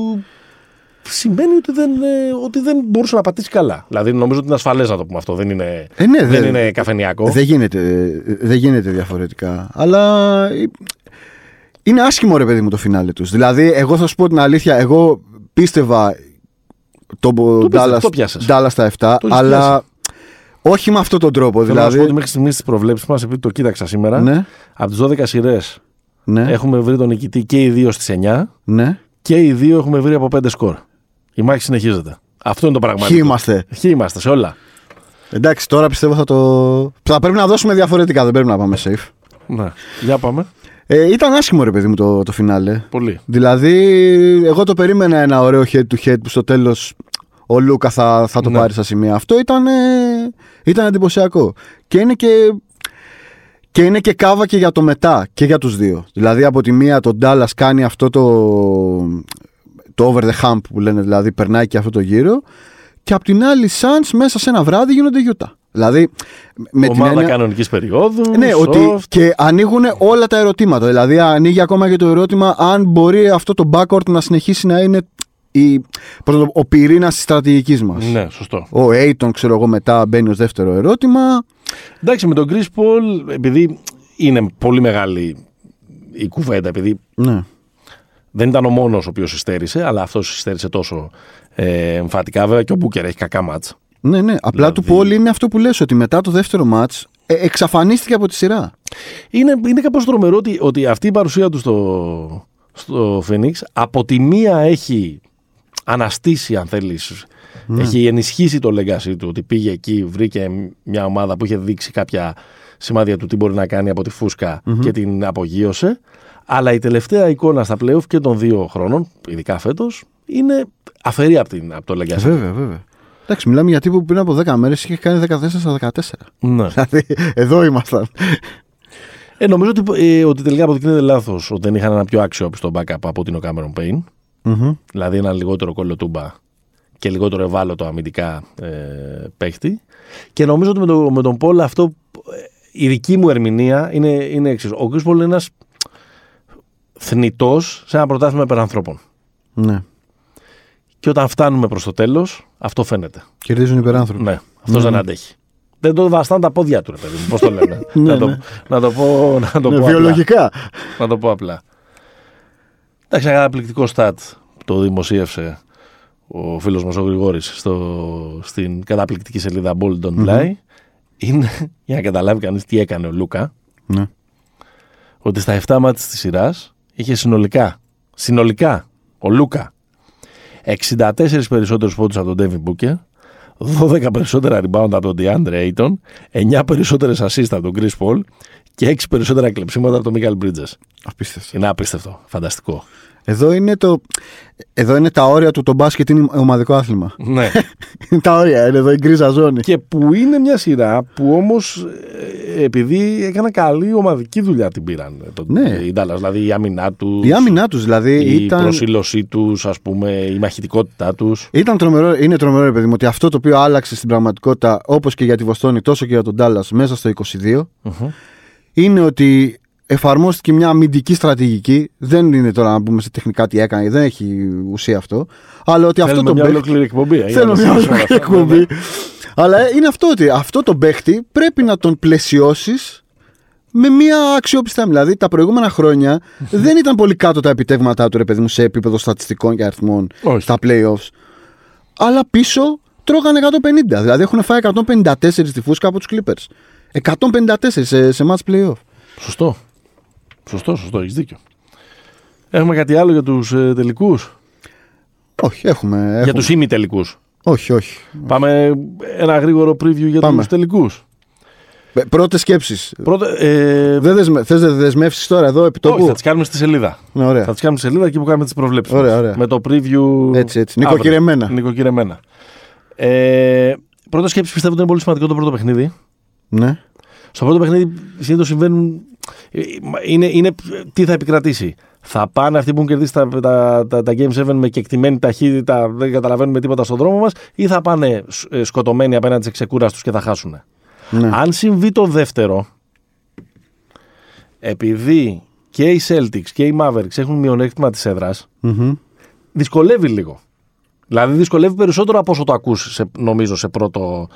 Σημαίνει ότι δεν, ε, ότι δεν μπορούσε να πατήσει καλά. Δηλαδή νομίζω ότι είναι ασφαλές να το πούμε αυτό. Δεν είναι, Ε, ναι, δεν δε- είναι καφενιακό. Δεν γίνεται, δεν γίνεται διαφορετικά. Αλλά ε, είναι άσχημο ρε παιδί μου το φινάλε τους. Δηλαδή, εγώ θα σου πω την αλήθεια, εγώ πίστευα τον πίστευες, Dallas, το πιάσες. Dallas στα 7, Το έχεις αλλά όχι με αυτόν τον τρόπο. Θέλω να σου δηλαδή, πω ότι μέχρι στιγμής της προβλέψει μας, επειδή το κοίταξα σήμερα, ναι, από τις 12 σειρές ναι, έχουμε βρει τον νικητή και οι δύο στις 9 ναι. και οι δύο έχουμε βρει από 5 σκορ. Η μάχη συνεχίζεται. Αυτό είναι το πραγματικό. Ποιοι είμαστε. Ποιοι είμαστε σε όλα. Εντάξει, τώρα πιστεύω θα το. Θα πρέπει να δώσουμε διαφορετικά, δεν πρέπει να πάμε safe. Ναι. Για πάμε. Ε, ήταν άσχημο ρε παιδί μου το, το φινάλε. Πολύ. Δηλαδή, εγώ το περίμενα ένα ωραίο head to head που στο τέλος ο Λούκα θα, θα το Ναι. πάρει στα σημεία. Αυτό ήταν, ε, ήταν εντυπωσιακό. Και είναι και, και είναι και κάβα και για το μετά και για τους δύο. Δηλαδή, από τη μία τον Dallas κάνει αυτό το, το over the hump που λένε, δηλαδή περνάει και αυτό το γύρο. Και από την άλλη, οι Suns μέσα σε ένα βράδυ γίνονται Utah. Δηλαδή, με την Ομάδα έννοια- κανονικής περίοδου. ναι, soft. ότι και ανοίγουν όλα τα ερωτήματα. Δηλαδή, ανοίγει ακόμα και το ερώτημα αν μπορεί αυτό το backcourt να συνεχίσει να είναι η, πώς να το πω, ο πυρήνας της στρατηγικής μας. Ναι, σωστό. Ο Aiton, ξέρω εγώ, μετά μπαίνει ως δεύτερο ερώτημα. Εντάξει, με τον Chris Paul, επειδή είναι πολύ μεγάλη η κουβέντα, επειδή Ναι. Δεν ήταν ο μόνος ο οποίος υστέρησε, αλλά αυτός υστέρησε τόσο ε, εμφατικά. Βέβαια και ο Μπούκερ έχει κακά μάτσα. Ναι, ναι. Απλά του Paul είναι αυτό που λες ότι μετά το δεύτερο match ε, εξαφανίστηκε από τη σειρά. Είναι, είναι κάπως τρομερό ότι, ότι αυτή η παρουσία του στο, στο Phoenix από τη μία έχει αναστήσει αν θέλεις έχει ενισχύσει το legacy του ότι πήγε εκεί, βρήκε μια ομάδα που είχε δείξει κάποια σημάδια του τι μπορεί να κάνει από τη φουσκα και την απογείωσε αλλά η τελευταία εικόνα στα playoff και των δύο χρόνων ειδικά φέτος είναι αφαιρεί από, την, από το legacy Βέβαια, βέβαια. Εντάξει, μιλάμε για τύπο που πριν από 10 μέρες είχε κάνει 14 στα 14. ναι. Δηλαδή, εδώ ήμασταν. Ε, νομίζω ότι, ε, ότι τελικά αποδεικνύεται λάθος ότι δεν είχαν ένα πιο αξιόπιστο backup από ότι είναι ο Cameron Payne. Μμμ. Δηλαδή ένα λιγότερο κολοτούμπα και λιγότερο ευάλωτο αμυντικά ε, παίχτη. Και νομίζω ότι με, το, με τον Πολ αυτό, ε, η δική μου ερμηνεία είναι, είναι εξής. Ο Chris Paul είναι ένας θνητός σε ένα πρωτάθλημα υπερανθρώπων. Ναι. Και όταν φτάνουμε προς το τέλος, αυτό φαίνεται. Κερδίζουν οι υπεράνθρωποι. Ναι, αυτός δεν αντέχει. Δεν το βαστάνε τα πόδια του, ρε παιδί μου. Πώς το λένε. Ναι, να, το, ναι. να το πω, να το Ναι, πω απλά. βιολογικά. Να το πω απλά. Εντάξει, ένα καταπληκτικό stat που το δημοσίευσε ο φίλος μας ο Γρηγόρης στο, στην καταπληκτική σελίδα Bold Don't Lie. Είναι, για να καταλάβει κανείς τι έκανε ο Λούκα, Ναι. ότι στα 7 μάτια της σειράς είχε συνολικά, συνολικά, ο Λούκα, 64 περισσότερους πόντους από τον Devin Booker, 12 περισσότερα rebound από τον DeAndre Ayton, 9 περισσότερες assist από τον Chris Paul και 6 περισσότερα κλεψίματα από τον Michael Bridges. Απίστευτο. Είναι απίστευτο. Φανταστικό. Εδώ είναι, το, εδώ είναι τα όρια του το μπάσκετ είναι ομαδικό άθλημα. ναι. Είναι τα όρια, είναι εδώ η γκρίζα ζώνη. και που είναι μια σειρά που όμως επειδή έκανα καλή ομαδική δουλειά την πήραν. ε, Το, Ναι. Η Dallas, δηλαδή η άμυνά τους. Η άμυνά τους δηλαδή η ήταν. προσήλωσή τους, ας πούμε, η μαχητικότητά τους. Ήταν τρομερό, είναι τρομερό, ρε παιδί μου, ότι αυτό το οποίο άλλαξε στην πραγματικότητα, όπως και για τη Βοστόνη, τόσο και για τον Ντάλλας μέσα στο 22, είναι ότι εφαρμόστηκε μια αμυντική στρατηγική. Δεν είναι τώρα να πούμε σε τεχνικά τι έκανε, δεν έχει ουσία αυτό. Αλλά ότι αυτό το μια παίχτη. ολόκληρη εκπομπή. ε, για Θέλω να μια συζητήσουμε ολόκληρη αυτά. Ναι, εκπομπή. Αλλά είναι αυτό ότι αυτό το παίχτη πρέπει να τον πλαισιώσεις με μια αξιόπιστη άμυνα. Δηλαδή τα προηγούμενα χρόνια δεν ήταν πολύ κάτω τα επιτεύγματά του, ρε παιδί μου, σε επίπεδο στατιστικών και αριθμών Όχι. στα playoffs. Αλλά πίσω τρώγανε 150. Δηλαδή έχουν φάει 154 στη φούσκα από τους Clippers. 154 σε, σε match playoff. Σωστό. Σωστό, σωστό, έχεις δίκιο. Έχουμε κάτι άλλο για τους ε, τελικούς; Όχι, έχουμε. Για έχουμε. τους ημιτελικούς. Όχι, όχι. Πάμε ένα γρήγορο preview για Πάμε. τους τελικούς. Πρώτες σκέψεις. Πρώτα. Ε, Δεν δεσμε... Θες να δεσμεύσεις τώρα εδώ επί όχι, τόπου. θα τις κάνουμε στη σελίδα. Ναι, ωραία. Θα τις κάνουμε στη σελίδα εκεί που κάνουμε τις προβλέψεις. Ωραία, ωραία. Με το preview. Έτσι, έτσι. αύριο. Νοικοκυρεμένα. Νοικοκυρεμένα. Ε, πρώτα σκέψη πιστεύω ότι είναι πολύ σημαντικό το πρώτο παιχνίδι. Ναι. Στο πρώτο παιχνίδι συνήθως συμβαίνουν είναι, είναι τι θα επικρατήσει. Θα πάνε αυτοί που έχουν κερδίσει τα, τα, τα, τα Game 7 με κεκτημένη ταχύτητα, δεν καταλαβαίνουμε τίποτα στον δρόμο μας, ή θα πάνε ε, σκοτωμένοι απέναντι σε ξεκούραστους και θα χάσουν. Ναι. Αν συμβεί το δεύτερο, επειδή και οι Celtics και οι Mavericks έχουν μειονέκτημα της έδρας, Μμμ. δυσκολεύει λίγο. Δηλαδή δυσκολεύει περισσότερο από όσο το ακούς, σε, νομίζω, σε, πρώτο,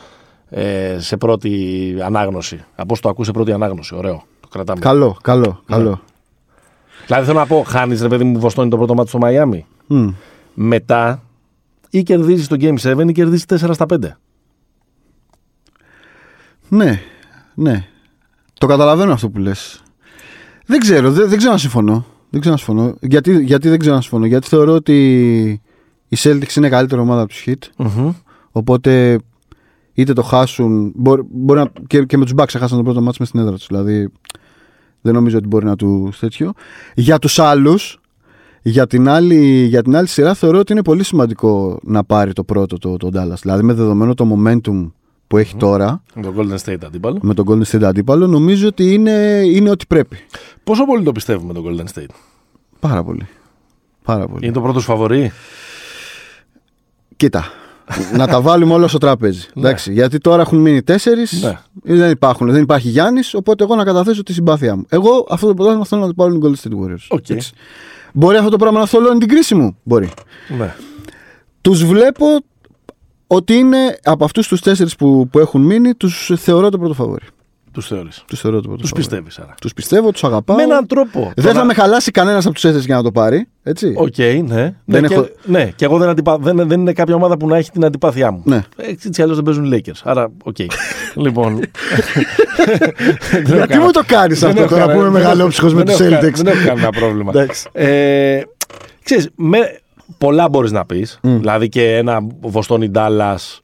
ε, σε πρώτη ανάγνωση. Από όσο το ακούς σε πρώτη ανάγνωση. Ωραίο. Το κρατάμε. Καλό, καλό, Ναι. καλό. Δηλαδή θέλω να πω, χάνεις ρε παιδί μου Βοστόνη το πρώτο μάτι στο Μαϊάμι. Μμ. Μετά ή κερδίζεις το Game 7 ή κερδίζεις 4 στα 5. Ναι, ναι. Το καταλαβαίνω αυτό που λες. Δεν ξέρω, δεν, δεν ξέρω να συμφωνώ. Δεν ξέρω να συμφωνώ. Γιατί, γιατί δεν ξέρω να συμφωνώ. Γιατί θεωρώ ότι η Celtics είναι καλύτερη ομάδα από τους Heat. Οπότε είτε το χάσουν. Μπορεί, μπορεί να, και, και με τους Bucks έχασαν το πρώτο μάτς μες στην έδρα τους. Δηλαδή δεν νομίζω ότι μπορεί να του τέτοιο. Για τους άλλους, για την, άλλη, για την άλλη σειρά θεωρώ ότι είναι πολύ σημαντικό να πάρει το πρώτο το, το Dallas. Δηλαδή με δεδομένο το momentum που έχει τώρα Με τον Golden State αντίπαλο. με τον Golden State αντίπαλο, νομίζω ότι είναι, είναι ό,τι πρέπει. Πόσο πολύ το πιστεύουμε τον Golden State; Πάρα πολύ. Πάρα πολύ. Είναι το πρώτο σου φαβορή; Κοίτα. Να τα βάλουμε όλα στο τραπέζι. Εντάξει, γιατί τώρα έχουν μείνει τέσσερις. Ναι. Δεν, υπάρχουν, δεν υπάρχει Γιάννης, οπότε εγώ να καταθέσω τη συμπάθειά μου. Εγώ αυτό το πρωτάθλημα θέλω να το πάρουν οι Golden State Warriors. Οκ. Εντάξει. Μπορεί αυτό το πράγμα να θολώνει την κρίση μου. Μπορεί. Ναι. Τους βλέπω ότι είναι από αυτούς τους τέσσερις που, που έχουν μείνει, τους θεωρώ το πρώτο φαβορί. Τους θεωρείς. Τους θεωρώ το πρώτο Τους φαβορί. πιστεύεις άρα. Τους πιστεύω, τους αγαπάω. Με έναν τρόπο. Δεν Τώρα- θα με χαλάσει κανένας από τους τέσσερι για να το πάρει. Έτσι. Οκ, ναι. Δεν ναι, έχω- και, ναι, και εγώ δεν, αντιπα... δεν, δεν είναι κάποια ομάδα που να έχει την αντιπάθειά μου. Ναι. Έτσι κι αλλιώς δεν παίζουν οι Lakers. Άρα, οκ. λοιπόν. Δεν έχω Γιατί κανένα- μου το κάνεις δεν αυτό έχω τώρα που κανένα- είμαι μεγαλόψυχος με δεν τους έχω κα- Celtics; Δεν έχω κανένα πρόβλημα. Εντάξει. ε, ξέρεις, με, πολλά μπορείς να πεις. Δηλαδή και ένα Βοστόνι Ντάλλας,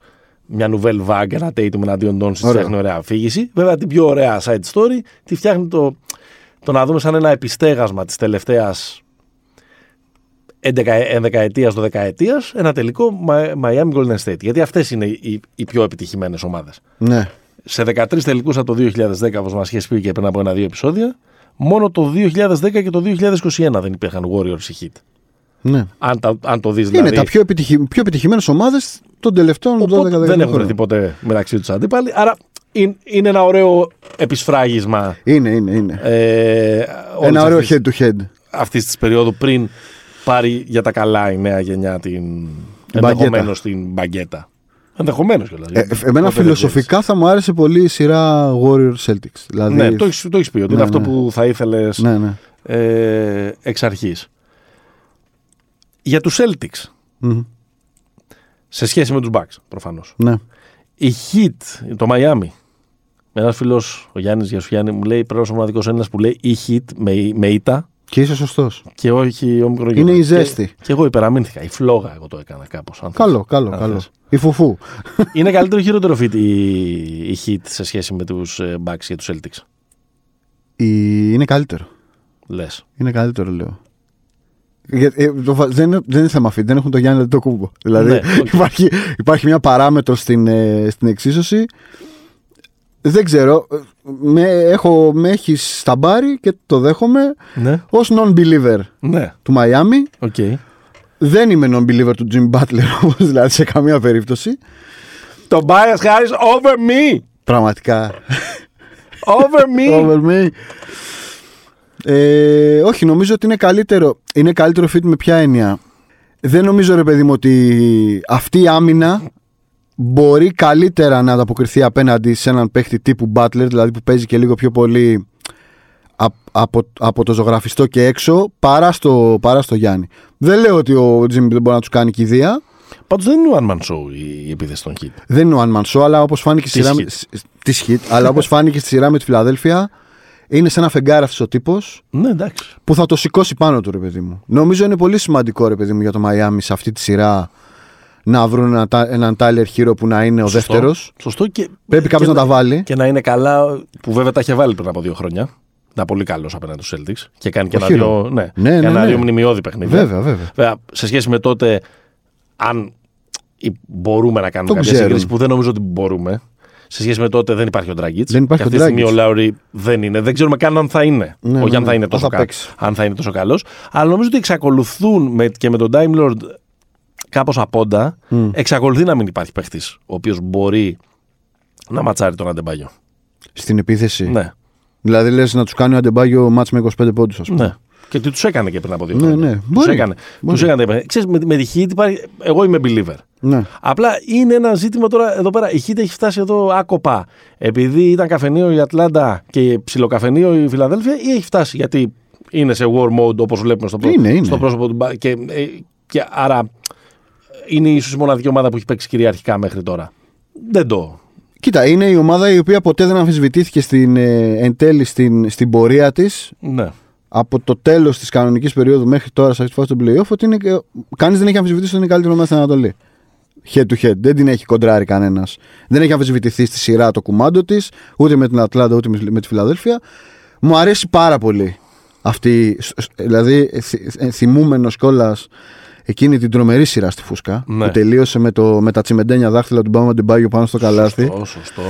μια Νουβέλ Βάγκ, ένα Tatum εναντίον των Ωραία. φτιάχνει ωραία αφήγηση. Βέβαια την πιο ωραία side story τη φτιάχνει το, το να δούμε σαν ένα επιστέγασμα της τελευταίας ενδεκαετίας, δωδεκαετίας, ένα τελικό Μα- Miami Golden State. Γιατί αυτές είναι οι, οι πιο επιτυχημένες ομάδες. Ναι. Σε 13 τελικούς από το 2010, όπως μας είχε πει και πριν από ένα-δύο επεισόδια, μόνο το 2010 και το 2021 δεν υπήρχαν Warriors ή Heat. Ναι. Αν, τα, αν το δεις Είναι δηλαδή. τα πιο, επιτυχη... πιο επιτυχημένες ομάδες των τελευταίων 12-13 Οπότε δεν έχουν βρεθεί χρόνων. ποτέ μεταξύ τους αντίπαλοι. Άρα είναι, είναι ένα ωραίο επισφράγισμα Είναι, είναι, είναι. ε, Ένα ωραίο αυτής, head to head. αυτής της περίοδου πριν πάρει για τα καλά η νέα γενιά την μπαγκέτα. ενδεχομένως την μπαγκέτα. Ενδεχομένως κιόλα. Ε, ε, εμένα φιλοσοφικά θα μου άρεσε πολύ η σειρά Warrior Celtics. Δηλαδή, Ναι, το έχει το έχεις πει ότι είναι Ναι, αυτό ναι. που θα ήθελες ναι, ναι. ε, εξ αρχής. Για τους Celtics, Μμμ. σε σχέση με τους Bucks προφανώς. ναι. Η Heat, το Miami. Ένας φίλος, ο Γιάννης Γεια σου Γιάννη, μου λέει πρέπει ο μοναδικός Έλληνας που λέει η Heat με, με ήττα Και είσαι σωστός. και όχι ο μικρογιώτα. Είναι η ζέστη. Και, και εγώ υπεραμείνθηκα. Η φλόγα, εγώ το έκανα κάπως. Καλό, καλό, αν καλό. θες. Η φουφού. Είναι καλύτερο ή χειρότερο fit η, η Heat σε σχέση με τους Bucks και τους Celtics. Η... Είναι καλύτερο. Λες. Είναι καλύτερο, λέω. Γιατί, ε, το, βα- δεν, είναι, δεν είναι θέμα fit, δεν έχουν το Γιάννη Αντετοκούνμπο. Δηλαδή Ναι, οκ. υπάρχει, υπάρχει μια παράμετρο στην, ε, στην εξίσωση. Δεν ξέρω. ε, Με, έχω, με έχει στα μπάρι και το δέχομαι Ναι. ως non-believer Ναι. του Miami. Οκ. Δεν είμαι non-believer του Jim Butler όμως, δηλαδή σε καμία περίπτωση. Το bias Harris over me. Πραγματικά. Over me. Over me. Ε, όχι, νομίζω ότι είναι καλύτερο. Είναι καλύτερο fit με ποια έννοια. Δεν νομίζω, ρε παιδί μου, ότι αυτή η άμυνα μπορεί καλύτερα να ανταποκριθεί απέναντι σε έναν παίχτη τύπου Butler, δηλαδή που παίζει και λίγο πιο πολύ απ- από, από το ζωγραφιστό και έξω, παρά στο, παρά στο Γιάννη. Δεν λέω ότι ο Jimmy δεν μπορεί να τους κάνει κηδεία. Πάντως δεν είναι one man show η, η επίθεση των Heat. Δεν είναι ο One Man Show, αλλά όπως φάνηκε στη Της σειρά, με- Heat. σ- της Heat, αλλά όπως φάνηκε στη σειρά με τη Φιλαδέλφια, είναι σε ένα φεγγάρι αυτός ο τύπος Ναι, εντάξει. που θα το σηκώσει πάνω του, ρε παιδί μου. Νομίζω είναι πολύ σημαντικό, ρε παιδί μου, για το Μαϊάμι σε αυτή τη σειρά να βρουν ένα, τα- έναν Tyler Hero που να είναι ο Σωστό. δεύτερος. Σωστό και. Πρέπει κάποιος και να τα βάλει. Και να είναι καλά, που βέβαια τα είχε βάλει πριν από δύο χρόνια. Ήταν πολύ καλός απέναντι στους Celtics και κάνει και Ο ένα Hero. δύο, ναι, Ναι, και ναι, ένα ναι. δύο μνημειώδη παιχνίδια. Βέβαια, βέβαια. Βέβαια, σε σχέση με τότε, αν ή- μπορούμε να κάνουμε Το κάποια ξέρουν. σύγκριση που δεν νομίζω ότι μπορούμε. Σε σχέση με τότε δεν υπάρχει ο Ντράγκητ. Δεν υπάρχει και αυτή ο τη στιγμή ο Dragic. Λάουρι δεν είναι. Δεν ξέρουμε καν αν θα είναι. Ναι, Όχι ναι, αν θα ναι. είναι Αν τόσο, θα κα... παίξει. αν θα είναι τόσο καλός. Αλλά νομίζω ότι εξακολουθούν με... και με τον Time Lord κάπως απόντα. Μμ. Εξακολουθεί να μην υπάρχει παίχτης ο οποίος μπορεί να ματσάρει τον Αντεμπάγιο. Στην επίθεση. Ναι, Δηλαδή λες να τους κάνει ο Αντεμπάγιο ματς με 25 πόντους, ας πούμε. ναι. Και τι τους έκανε και πριν από δύο Ναι, χρόνια. ναι. Τους Μπορεί. έκανε. Μπορεί. Τους έκανε. Ξέρεις, με, με τη Heat υπάρχει... Εγώ είμαι believer. Ναι. Απλά είναι ένα ζήτημα τώρα εδώ πέρα. Η Heat έχει φτάσει εδώ άκοπα. Επειδή ήταν καφενείο η Ατλάντα και ψιλοκαφενείο η Φιλαδέλφια, ή έχει φτάσει γιατί είναι σε war mode όπως βλέπουμε στο, πρό- Είναι, είναι. στο πρόσωπο του. μπα- Και, ε, και άρα είναι ίσως η μοναδική ομάδα που έχει παίξει κυριαρχικά μέχρι τώρα. Δεν το. Κοίτα, είναι η ομάδα η οποία ποτέ δεν αμφισβητήθηκε στην, ε, εν τέλει στην, στην πορεία της Ναι. Από το τέλος της κανονικής περίοδου μέχρι τώρα σε αυτή τη φάση του playoff ότι είναι, κανείς δεν έχει αμφισβητήσει ότι είναι η καλύτερη ομάδα στην Ανατολή. Head to head. Δεν την έχει κοντράρει κανένας. Δεν έχει αμφισβητηθεί στη σειρά το κουμάντο της, ούτε με την Ατλάντα ούτε με τη Φιλαδέλφια. Μου αρέσει πάρα πολύ αυτή. Δηλαδή, θυμούμενος κιόλας εκείνη την τρομερή σειρά στη Φούσκα Ναι. που τελείωσε με, το, με τα τσιμεντένια δάχτυλα του Μπάμα Ντεμπάγιο πάνω στο καλάθι. Σωστό, σωστό.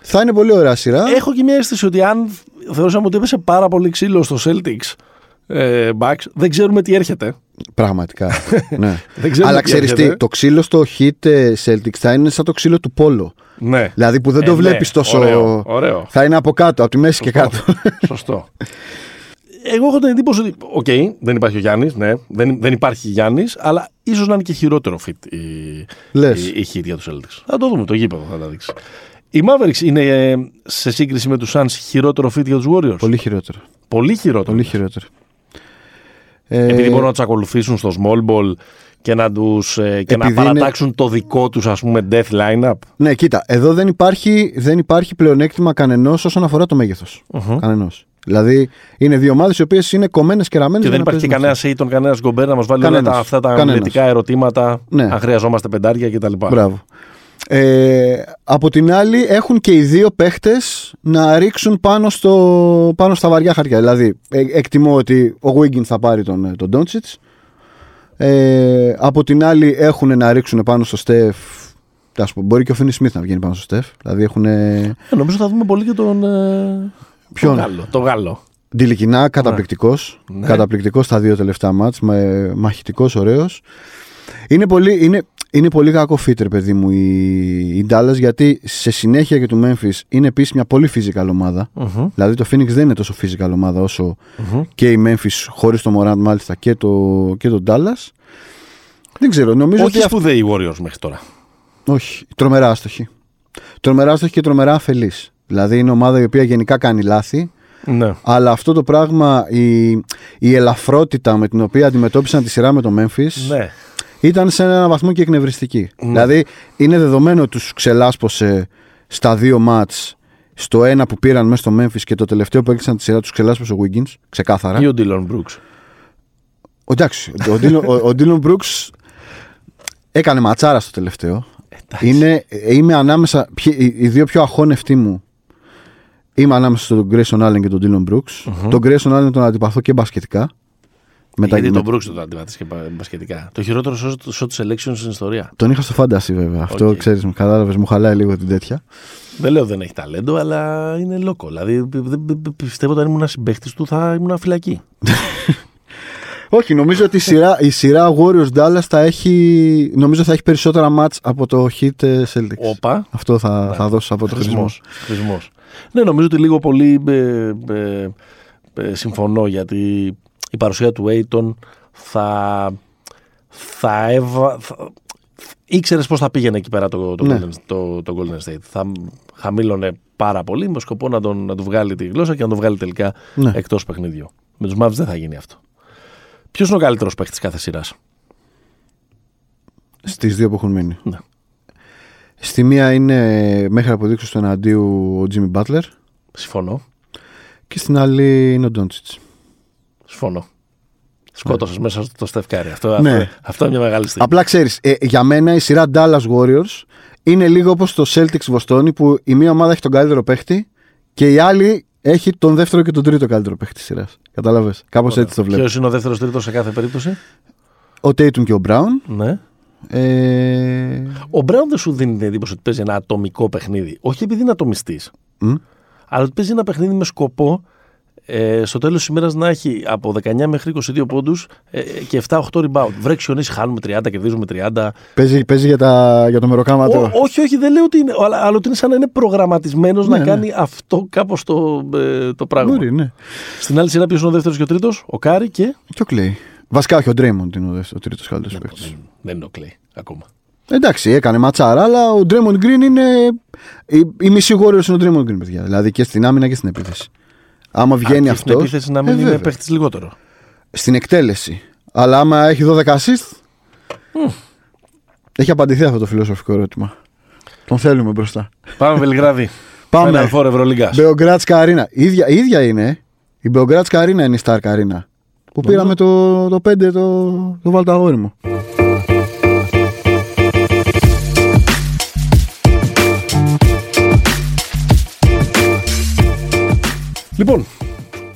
Θα είναι πολύ ωραία σειρά. Έχω και μια αίσθηση ότι αν θεωρούσαμε ότι έπεσε πάρα πολύ ξύλο στο Celtics ε, Bucks, δεν ξέρουμε τι έρχεται. Πραγματικά. ναι. Δεν ξέρουμε Αλλά τι ξέρεις τι, έρχεται. το ξύλο στο hit ε, Celtics θα είναι σαν το ξύλο του Πόλο. Ναι. Δηλαδή που δεν Ε, το ναι. βλέπεις τόσο. Ωραίο, ωραίο. Θα είναι από κάτω, από τη μέση και κάτω. Σωστό. Εγώ έχω την εντύπωση ότι, οκ, δεν υπάρχει ο Γιάννης, ναι, δεν, δεν υπάρχει Γιάννης, αλλά ίσως να είναι και χειρότερο fit η, Λες. η, η Heat για τους Celtics. Θα το δούμε, το γήπεδο θα τα δείξει. Οι Mavericks είναι ε, σε σύγκριση με τους Suns χειρότερο fit για τους Warriors; Πολύ χειρότερο. Πολύ χειρότερο. Πολύ χειρότερο. Ε, Επειδή μπορούν να τους ακολουθήσουν στο small ball και να, τους, ε, και να Επειδή είναι- παρατάξουν το δικό τους ας πούμε death lineup. Ναι, κοίτα, εδώ δεν υπάρχει, δεν υπάρχει πλεονέκτημα κανενός όσον αφορά το μέγεθος. Μμμ. Κανενός. Δηλαδή είναι δύο ομάδες οι οποίες είναι κομμένες και ραμμένες. Και δεν υπάρχει και κανένα Aiton, κανένας Γκομπέρ να μας βάλει όλα Κανένας. τα, αυτά τα Κανένας. αμβλητικά ερωτήματα. Ναι. Αν χρειαζόμαστε πεντάρια κτλ. Μπράβο. Ε, από την άλλη έχουν και οι δύο παίχτες να ρίξουν πάνω, στο, πάνω στα βαριά χαρτιά. Δηλαδή ε, εκτιμώ ότι ο Wiggins θα πάρει τον, ε, τον Doncic. Ε, από την άλλη έχουν να ρίξουν πάνω στο Στεφ ας πούμε, μπορεί και ο Φίνι Σμιθ να βγαίνει πάνω στο Στεφ. Δηλαδή έχουν Ε, νομίζω θα δούμε πολύ και τον. Ε, Ποιον; Τον Γάλλο. Τον Γάλλο. Ντιλικινά, καταπληκτικός. Ναι. Καταπληκτικός στα δύο τελευταία μάτς, με, μαχητικός, ωραίος. Είναι πολύ, είναι, είναι πολύ κακό φίτερ, παιδί μου, η, η Dallas, γιατί σε συνέχεια και του Memphis είναι επίσης μια πολύ physical ομάδα. Μμμ. Δηλαδή το Phoenix δεν είναι τόσο physical ομάδα όσο Μμμ. και η Memphis χωρίς το Morant μάλιστα και το, και το Dallas. Δεν ξέρω, νομίζω Όχι ότι... αυ- σπουδαίοι οι Warriors μέχρι τώρα. Όχι, τρομερά άστοχη. Τρομερά άστοχη και τρομερά αφελής. Δηλαδή είναι ομάδα η οποία γενικά κάνει λάθη, Ναι. αλλά αυτό το πράγμα, η, η ελαφρότητα με την οποία αντιμετώπισαν τη σειρά με το Memphis ναι. Ήταν σε έναν βαθμό και εκνευριστική. Δηλαδή είναι δεδομένο ότι τους ξελάσπωσε στα δύο μάτς στο ένα που πήραν μέσα στο Memphis και το τελευταίο που έκλεισαν τη σειρά τους ξελάσπωσε ο Wiggins, ξεκάθαρα. Ή ο Dylan Brooks. Ο, εντάξει, ο, Dylan- ο, ο Dylan Brooks έκανε ματσάρα στο τελευταίο. Είναι, ε, είμαι ανάμεσα, ποιοι- οι, οι δύο πιο αχώνευτοι μου είμαι ανάμεσα στον Grayson Allen και τον Dylan Brooks. Τον Grayson Allen τον αντιπαθώ και μπασκετικά. Με τα- Γιατί με- τον Brooks τον αντιπαθείς και πα- μπασκετικά. Το χειρότερο shot, shot selection στην ιστορία. Τον είχα στο fantasy βέβαια. Αυτό Οκ. ξέρεις, μου κατάλαβες, μου χαλάει λίγο την τέτοια. Δεν λέω δεν έχει ταλέντο, αλλά είναι loco. Δηλαδή πι- πι- πι- πι- πιστεύω ότι αν ήμουν συμπαίχτης του θα ήμουν φυλακή. Όχι, νομίζω ότι η σειρά, η σειρά Warriors Dallas θα έχει, νομίζω θα έχει περισσότερα match από το Heat ε, Celtics. Όπα. Αυτό θα, θα δώσω από το χρησμό. Χρησμός. Χρησμός. Ναι, νομίζω ότι λίγο πολύ ε, ε, ε, συμφωνώ γιατί η παρουσία του Aiton θα, θα, έβα, θα ήξερες πώς θα πήγαινε εκεί πέρα το, το, Ναι. Golden, το, το Golden State. Θα χαμήλωνε πάρα πολύ με σκοπό να, τον, να του βγάλει τη γλώσσα και να τον βγάλει τελικά Ναι. εκτός παιχνιδιού. Με τους Mavs δεν θα γίνει αυτό. Ποιος είναι ο καλύτερος παίχτης κάθε σειράς; Στις δύο που έχουν μείνει. Ναι. Στη μία είναι μέχρι αποδείξεις του εναντίου ο Jimmy Butler Συμφωνώ. και στην άλλη είναι ο Doncic. Συμφωνώ. Σκότωσες μέσα στο Στεφκάρι. Αυτό, Ναι. αυτό, αυτό είναι μια μεγάλη στιγμή. Απλά ξέρεις, ε, για μένα η σειρά Dallas Warriors είναι λίγο όπως το Celtics Βοστόνη που η μία ομάδα έχει τον καλύτερο παίχτη και η άλλη έχει τον δεύτερο και τον τρίτο καλύτερο παίχτη της σειράς. Κατάλαβες; Κάπως έτσι το βλέπω. Ποιος είναι ο δεύτερος τρίτος σε κάθε περίπτωση; Ο Tatum και ο Brown Ναι. Ε... Ο Μπράουν δεν σου δίνει την εντύπωση ότι παίζει ένα ατομικό παιχνίδι. Όχι επειδή είναι ατομιστής, μ, αλλά ότι παίζει ένα παιχνίδι με σκοπό ε, στο τέλος της ημέρας να έχει από 19 μέχρι 22 πόντους ε, και 7-8 rebound. Βρε χιονίσει, χάνουμε 30, κερδίζουμε 30. Παίζει, παίζει για, τα, για το μεροκάματο. Ό, όχι, όχι, δεν λέω ότι είναι. Αλλά, αλλά ότι είναι σαν να είναι προγραμματισμένος Ναι, να κάνει αυτό κάπως το, ε, το πράγμα. Μπορεί, ναι. Στην άλλη σειρά, ποιος είναι ο δεύτερος και ο τρίτος, ο Κάρι και. Και ο Κλέη. Βασικά, όχι, ο Ντρέιμοντ είναι ο, δεύτερος- ο τρίτος καλύτερος παίκτης. Δεν, δεν είναι ο Κλέη ακόμα. Εντάξει, έκανε ματσάρα, αλλά ο Ντρέμον Γκριν είναι. Η, η μισή Warriors είναι ο Ντρέμον Γκριν, παιδιά. Δηλαδή και στην άμυνα και στην επίθεση. Άμα βγαίνει Αρκεί αυτό. Στην επίθεση να μην είναι βέβαια. παίχτης λιγότερο. Στην εκτέλεση. Αλλά άμα έχει 12 assist. Έχει απαντηθεί αυτό το φιλοσοφικό ερώτημα. Τον θέλουμε μπροστά. Πάμε Βελιγράδι. Πάμε. Final Four Ευρωλίγκας. Μπεογκράτσκα Αρίνα. Η ίδια, η ίδια είναι. Η Μπεογκράτσκα Αρίνα είναι η Stark Αρίνα. Που πήραμε το, το 5 το, το βαλταγόρι μου. Λοιπόν,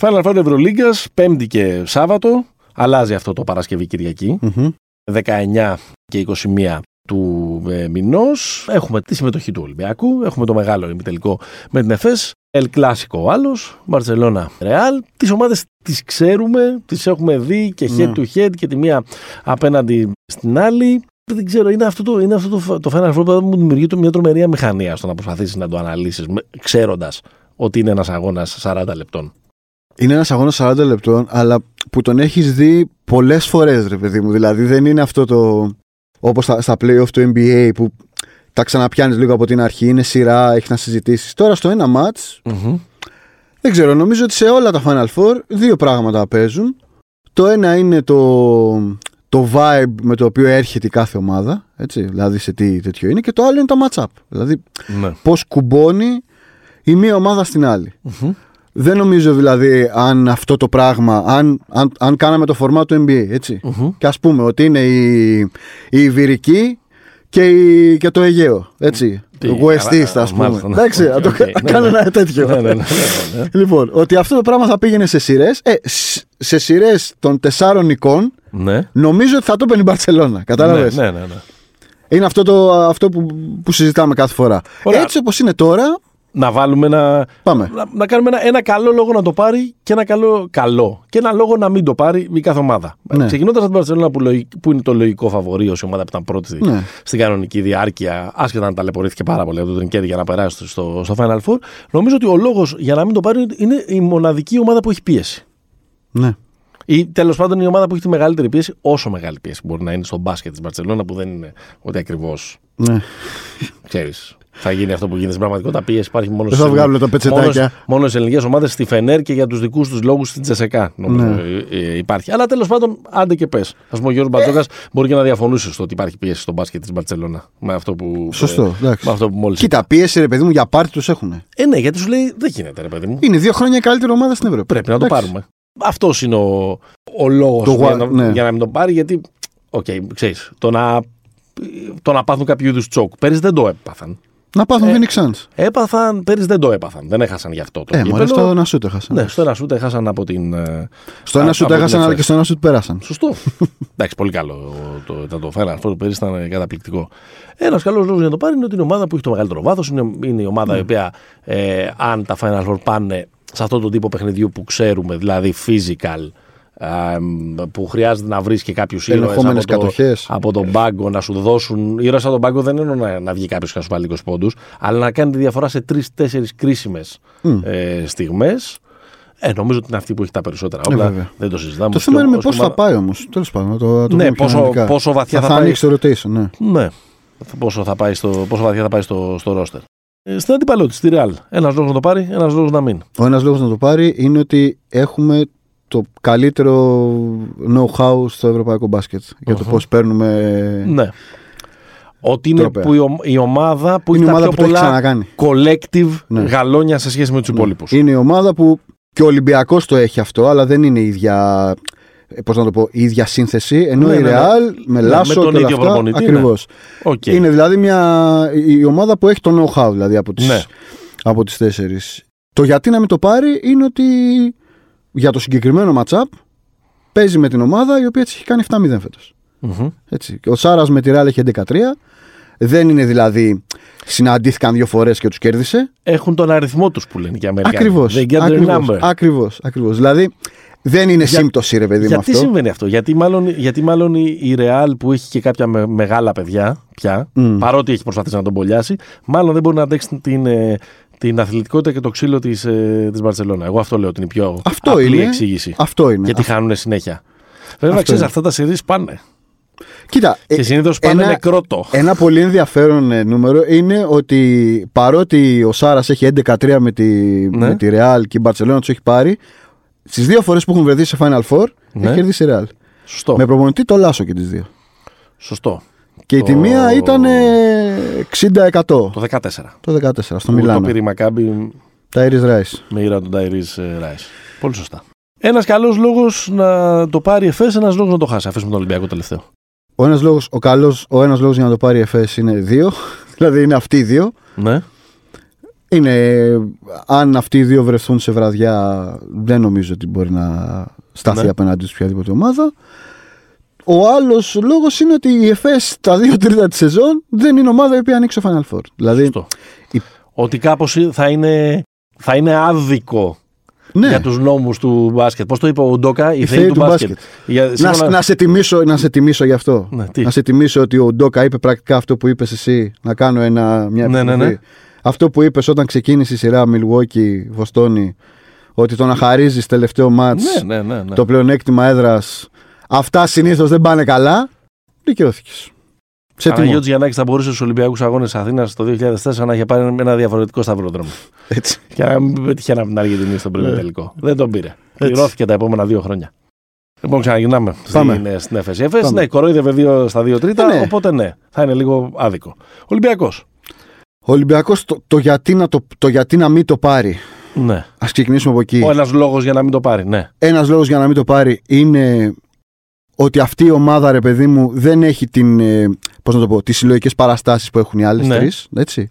Final Four Ευρωλίγκας, Πέμπτη και Σάββατο. Αλλάζει αυτό το Παρασκευή Κυριακή. Μμμ. 19 και 21 του ε, μηνός. Έχουμε τη συμμετοχή του Ολυμπιακού. Έχουμε το μεγάλο ημιτελικό με την ΕΦΕΣ. Ελ Κλάσικο ο άλλος. Μπαρσελόνα Ρεάλ. Τις ομάδες τις ξέρουμε, τις έχουμε δει και head Ναι. to head και τη μία απέναντι στην άλλη. Δεν ξέρω, είναι αυτό το, είναι αυτό το, το Final Four που μου δημιουργεί το μια τρομερή αμηχανία στο να προσπαθήσεις να το αναλύσεις, ξέροντας ότι είναι ένας αγώνας 40 λεπτών. Είναι ένας αγώνας 40 λεπτών, αλλά που τον έχεις δει πολλές φορές, ρε παιδί μου. Δηλαδή δεν είναι αυτό το. Όπως στα, στα playoff του NBA που τα ξαναπιάνεις λίγο από την αρχή, είναι σειρά, έχεις να συζητήσεις. Τώρα στο ένα match, δεν ξέρω, νομίζω ότι σε όλα τα Final Four δύο πράγματα παίζουν. Το ένα είναι το, το vibe με το οποίο έρχεται η κάθε ομάδα, έτσι, δηλαδή σε τι τέτοιο είναι, και το άλλο είναι το match-up. Δηλαδή Ναι. πώς κουμπώνει η μία ομάδα στην άλλη. Δεν νομίζω δηλαδή αν αυτό το πράγμα, αν, αν, αν κάναμε το φορμά του NBA, έτσι. Μμμ. Και ας πούμε ότι είναι η, η Ιβηρική και, η, και το Αιγαίο, έτσι. Τι, Το West καλά, East, ας πούμε. μάλιστα, ναι. Εντάξει, να το Οκ, κα- ναι, κάνω ναι. ένα τέτοιο. Ναι, ναι, ναι, ναι, ναι. Λοιπόν, ότι αυτό το πράγμα θα πήγαινε σε σειρές. Ε, σ- σε σειρές των τεσσάρων νικών, Ναι. νομίζω ότι θα το έπαιρνε η Μπαρσελόνα. Κατάλαβες; Ναι, ναι, ναι, ναι. Είναι αυτό, το, αυτό που, που συζητάμε κάθε φορά. Ωραία. Έτσι όπως είναι τώρα, Να βάλουμε ένα. πάμε. Να, να κάνουμε ένα, ένα καλό λόγο να το πάρει και ένα καλό, καλό και ένα λόγο να μην το πάρει η κάθε ομάδα. Ναι. Ξεκινώντας από την Παρσελόνα που, λογι- που είναι το λογικό φαβορή ως η ομάδα που ήταν πρώτη στη- Ναι. στην κανονική διάρκεια, άσχετα να ταλαιπωρήθηκε πάρα πολύ από το Τρινκέρι για να περάσει στο, στο Final Four, νομίζω ότι ο λόγος για να μην το πάρει είναι η μοναδική ομάδα που έχει πίεση. Ναι. Ή τέλος πάντων η ομάδα που έχει τη μεγαλύτερη πίεση, όσο μεγάλη πίεση μπορεί να είναι στο μπάσκετ της Μπαρσελόνα, που δεν είναι ότι ακριβώς ναι. ξέρεις. Θα γίνει αυτό που γίνεται στην πραγματικότητα. Πίεση υπάρχει μόνο Δεν θα στις- βγάλουν τα πετσετάκια. Μόνος, μόνο στι ελληνικές ομάδες, στη Φενέρ και για τους δικούς τους λόγους στην Τσεσεκά. Νομίζω Ναι. ε, ε, υπάρχει. Αλλά τέλος πάντων, άντε και πες. Α πούμε, ο Γιώργος Μπατζόκας μπορεί και να διαφωνούσε στο ότι υπάρχει πίεση στο μπάσκετ της Μπαρσελόνα. Με αυτό που. Σωστό, ε, εντάξει. με αυτό που μόλις. Κοίτα, πίεση ρε παιδί μου για πάρτι τους έχουν. Ε, ναι, γιατί σου λέει δεν γίνεται, ρε παιδί μου. Είναι δύο χρόνια η καλύτερη ομάδα στην Ευρώπη. Πρέπει να το Εντάξει. πάρουμε. Αυτός είναι ο, ο λόγος Το για, why, να- ναι. για να μην το πάρει, γιατί. Οκ, ξέρεις, το να, το να πάθουν κάποιο είδους choke. Πέρυσι δεν το έπαθαν. Να πάθουν Ε, Phoenix Suns. Έπαθαν, πέρυσι δεν το έπαθαν. Δεν έχασαν γι' αυτό το Ε, μόλις κύπελο. στο ένα σούτ έχασαν. Ναι, στο ένα σούτ έχασαν από την. ε, Στο α- ένα σούτ από την έχασαν, αλλά Εφές. και στο ένα σούτ πέρασαν. Σωστό. Εντάξει, πολύ καλό το, ήταν το Final Four πέρυσι ήταν καταπληκτικό. Ένας καλός λόγος για να το πάρει είναι ότι είναι η ομάδα που έχει το μεγαλύτερο βάθος. Είναι, είναι η ομάδα η οποία, ε, αν τα Final Four πάνε σε αυτό το τύπο παιχνιδιού που ξέρουμε, δηλαδή physical, α, μ, που χρειάζεται να βρεις και κάποιους ήρωες Ελεγχόμενες από, το- κατοχές. από τον πάγκο να σου δώσουν. Ήρωες από τον πάγκο δεν είναι να, να βγει κάποιος και να σου βάλει 20 πόντους, αλλά να κάνει τη διαφορά σε 3-4 κρίσιμες ε, στιγμές. Ε, νομίζω ότι είναι αυτή που έχει τα περισσότερα όπλα. Ε, βέβαια. δεν το συζητάμε. Το Ως θέμα είναι με ως πώς θα ομάδα- πάει όμως. Τέλος πάντων. να Το, να το Ναι, πούμε πιο πόσο- αναλυτικά. πόσο βαθιά θα θα πάει. ανοίξει το rotation, ναι. Ναι. Πόσο, θα πάει στο, πόσο βαθιά θα πάει στο, στο ρόστερ. Ε, στην αντιπαλότητα, στη Real. Ένας λόγος να το πάρει, ένας λόγος να μην. Ο ένας λόγος να το πάρει είναι ότι έχουμε το καλύτερο know-how στο ευρωπαϊκό μπάσκετ για το πώς παίρνουμε. Ναι. Ότι είναι Τρόπαια. που η, ο- η ομάδα που Είναι η έχει τα ομάδα πιο που το έχει πολλά ξανακάνει. collective Ναι. γαλόνια σε σχέση με τους υπόλοιπους. Είναι η ομάδα που και ο Ολυμπιακός το έχει αυτό, αλλά δεν είναι η ίδια. Πώς να το πω, η ίδια σύνθεση. Ενώ Ναι, η ναι, ναι. Real με Ναι, Λάσο με τον και όλα ίδιο αυτά. προπονητή, ναι. Ακριβώς. Οκ. Είναι δηλαδή μια, η ομάδα που έχει το know-how δηλαδή από τις, Ναι. από τις τέσσερις. Το γιατί να μην το πάρει είναι ότι για το συγκεκριμένο matchup παίζει με την ομάδα η οποία της έχει κάνει 7-0 φέτος. Μμμ. Έτσι. Και Ο Σάρας με τη Ρεάλ έχει 11-3. Δεν είναι δηλαδή συναντήθηκαν δύο φορές και τους κέρδισε. Έχουν τον αριθμό τους που λένε και οι Αμερικανοί. Ακριβώς. They get their number. Ακριβώς, ακριβώς. Δηλαδή δεν είναι Για- σύμπτωση, ρε παιδί μου Γιατί αυτό. συμβαίνει αυτό, γιατί μάλλον, γιατί μάλλον η, η Real που έχει και κάποια με- μεγάλα παιδιά πια, Μμ. παρότι έχει προσπαθήσει να τον πολιάσει, μάλλον δεν μπορεί να αντέξει την, ε, την αθλητικότητα και το ξύλο της ε, της Μπαρσελόνα. Εγώ αυτό λέω ότι είναι η πιο Αυτό απλή είναι. εξήγηση. Αυτό είναι. Γιατί Α- χάνουν συνέχεια. Βέβαια, Αυτό ξέρεις, είναι. αυτά τα σειρί πάνε. Κοίτα, ε, Και συνήθως πάνε ένα- με κρότο. Ένα πολύ ενδιαφέρον ε, νούμερο είναι ότι παρότι ο Σάρας έχει 11-3 με τη, Ναι. με τη Real και η Μπαρσελόνα τους έχει πάρει, στις δύο φορές που έχουν βρεθεί σε Final Four Ναι. έχει κερδίσει η Real. Σωστό. Με προπονητή το Λάσο και τις δύο. Σωστό. Και η Το- τη μία ήταν ε, 60%. Το 14. Το 14 στο Που Το Μιλάνο. πήρε η Μακάμπη Τα Iris Rice. με ήρα τον Ταϊρής Ράις. Πολύ σωστά. Ένας καλός λόγος να το πάρει εφές, ένας λόγος να το χάσει. Αφήσουμε τον Ολυμπιακό τελευταίο. Ο ένας λόγος, ο καλός, ο ένας λόγος για να το πάρει η ΕΦΕΣ είναι δύο. δηλαδή είναι αυτοί οι δύο. Ναι. Είναι, αν αυτοί οι δύο βρεθούν σε βραδιά, δεν νομίζω ότι μπορεί να σταθεί Ναι. απέναντι σε οποιαδήποτε ομάδα. Ο άλλος λόγος είναι ότι η ΕΦΕΣ τα δύο τρίτα της σεζόν δεν είναι ομάδα η οποία ανοίξει το Final Four. Δηλαδή, Σωστό. η- Ότι κάπως θα είναι, θα είναι άδικο ναι, για τους νόμους του μπάσκετ. Πώς το είπε ο Ντόκα, η, Η θεή θεή του του μπάσκετ. μπάσκετ. Για, να, σύμφωνα- να, σε τιμήσω, να σε τιμήσω γι' αυτό. Ναι, τι; Να σε τιμήσω ότι ο Ντόκα είπε πρακτικά αυτό που είπες εσύ. Να κάνω ένα, μια Ναι, ναι, επιστροφή. ναι. Αυτό που είπες όταν ξεκίνησε η σειρά Milwaukee, Βοστόνη, ότι το να χαρίζεις τελευταίο μάτ ναι, ναι, ναι, ναι. το πλεονέκτημα έδρας. Αυτά συνήθως δεν πάνε καλά. Δικαιώθηκες. Σε τιμώ. Παναγιώτης Γιαννάκης θα μπορούσε στους Ολυμπιακούς Αγώνες Αθήνας το 2004 να είχε πάρει ένα διαφορετικό σταυροδρόμο. Έτσι. και να μην πετυχαίνει από την Αργεντινή στον πρώτο Ναι. τελικό. Δεν τον πήρε. Έτσι. Πληρώθηκε τα επόμενα δύο χρόνια. Λοιπόν, ξαναγυρνάμε Πάμε. στην, στην Έφεση. Η Έφεση, Πάμε. ναι, κορόιδευε δύο στα δύο τρίτα, Ε, ναι. οπότε ναι, θα είναι λίγο άδικο. Ολυμπιακός. Ο Ολυμπιακός το, το, γιατί να το, το γιατί να μην το πάρει. Ναι. Α ξεκινήσουμε από εκεί. Ο ένας λόγος για να μην το πάρει, ναι. Ένας λόγος για να μην το πάρει είναι ότι αυτή η ομάδα, ρε παιδί μου, δεν έχει την, ε, πώς να το πω, τις συλλογικές παραστάσεις που έχουν οι άλλες Ναι. τρεις, έτσι.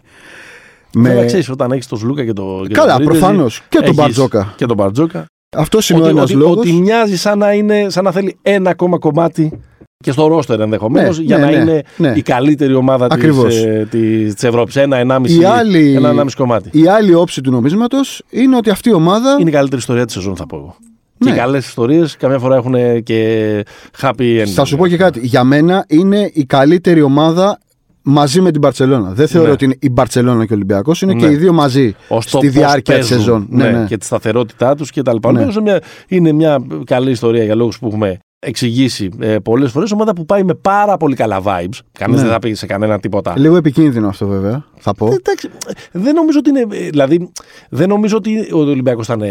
Με... ξέρεις, όταν έχεις τον Σλούκα και, το, και Καλά, τον Πρίντεζι, προφανώς. Και τον έχεις Μπαρτζόκα. Και τον Μπαρτζόκα. Αυτό είναι ο Ότι, ένας ότι, λόγος. ότι μοιάζει σαν να, είναι, σαν να θέλει ένα ακόμα κομμάτι και στο ρόστερ ενδεχομένως Ναι, για ναι, να ναι, είναι ναι. η καλύτερη ομάδα της Ακριβώς. ε, της, της Ευρώπης. Ένα, ενάμιση, Η άλλη- ένα ενάμιση κομμάτι. Η άλλη όψη του νομίσματος είναι ότι αυτή η ομάδα... Είναι η καλύτερη ιστορία της σεζόν, θα πω εγώ. Ναι. Και καλές ιστορίες καμιά φορά έχουν και happy ending. Θα σου πω και κάτι. Για μένα είναι η καλύτερη ομάδα μαζί με την Μπαρσελόνα. Δεν θεωρώ Ναι. ότι είναι η Μπαρσελόνα και ο Ολυμπιακός, είναι Ναι. και οι δύο μαζί Ως το στη πώς διάρκεια της παίζουν, σεζόν. Ναι, Ναι, ναι. Και τη σταθερότητά τους κτλ. Ναι. Νομίζω μια, είναι μια καλή ιστορία για λόγους που έχουμε εξηγήσει ε, πολλές φορές. Ομάδα που πάει με πάρα πολύ καλά vibes. Κανένα Ναι. δεν θα πει σε κανένα τίποτα. Λίγο επικίνδυνο αυτό βέβαια, θα πω. Ε, Εντάξει, δεν νομίζω ότι είναι. ε, Δηλαδή, δεν νομίζω ότι ο Ολυμπιακός ήταν.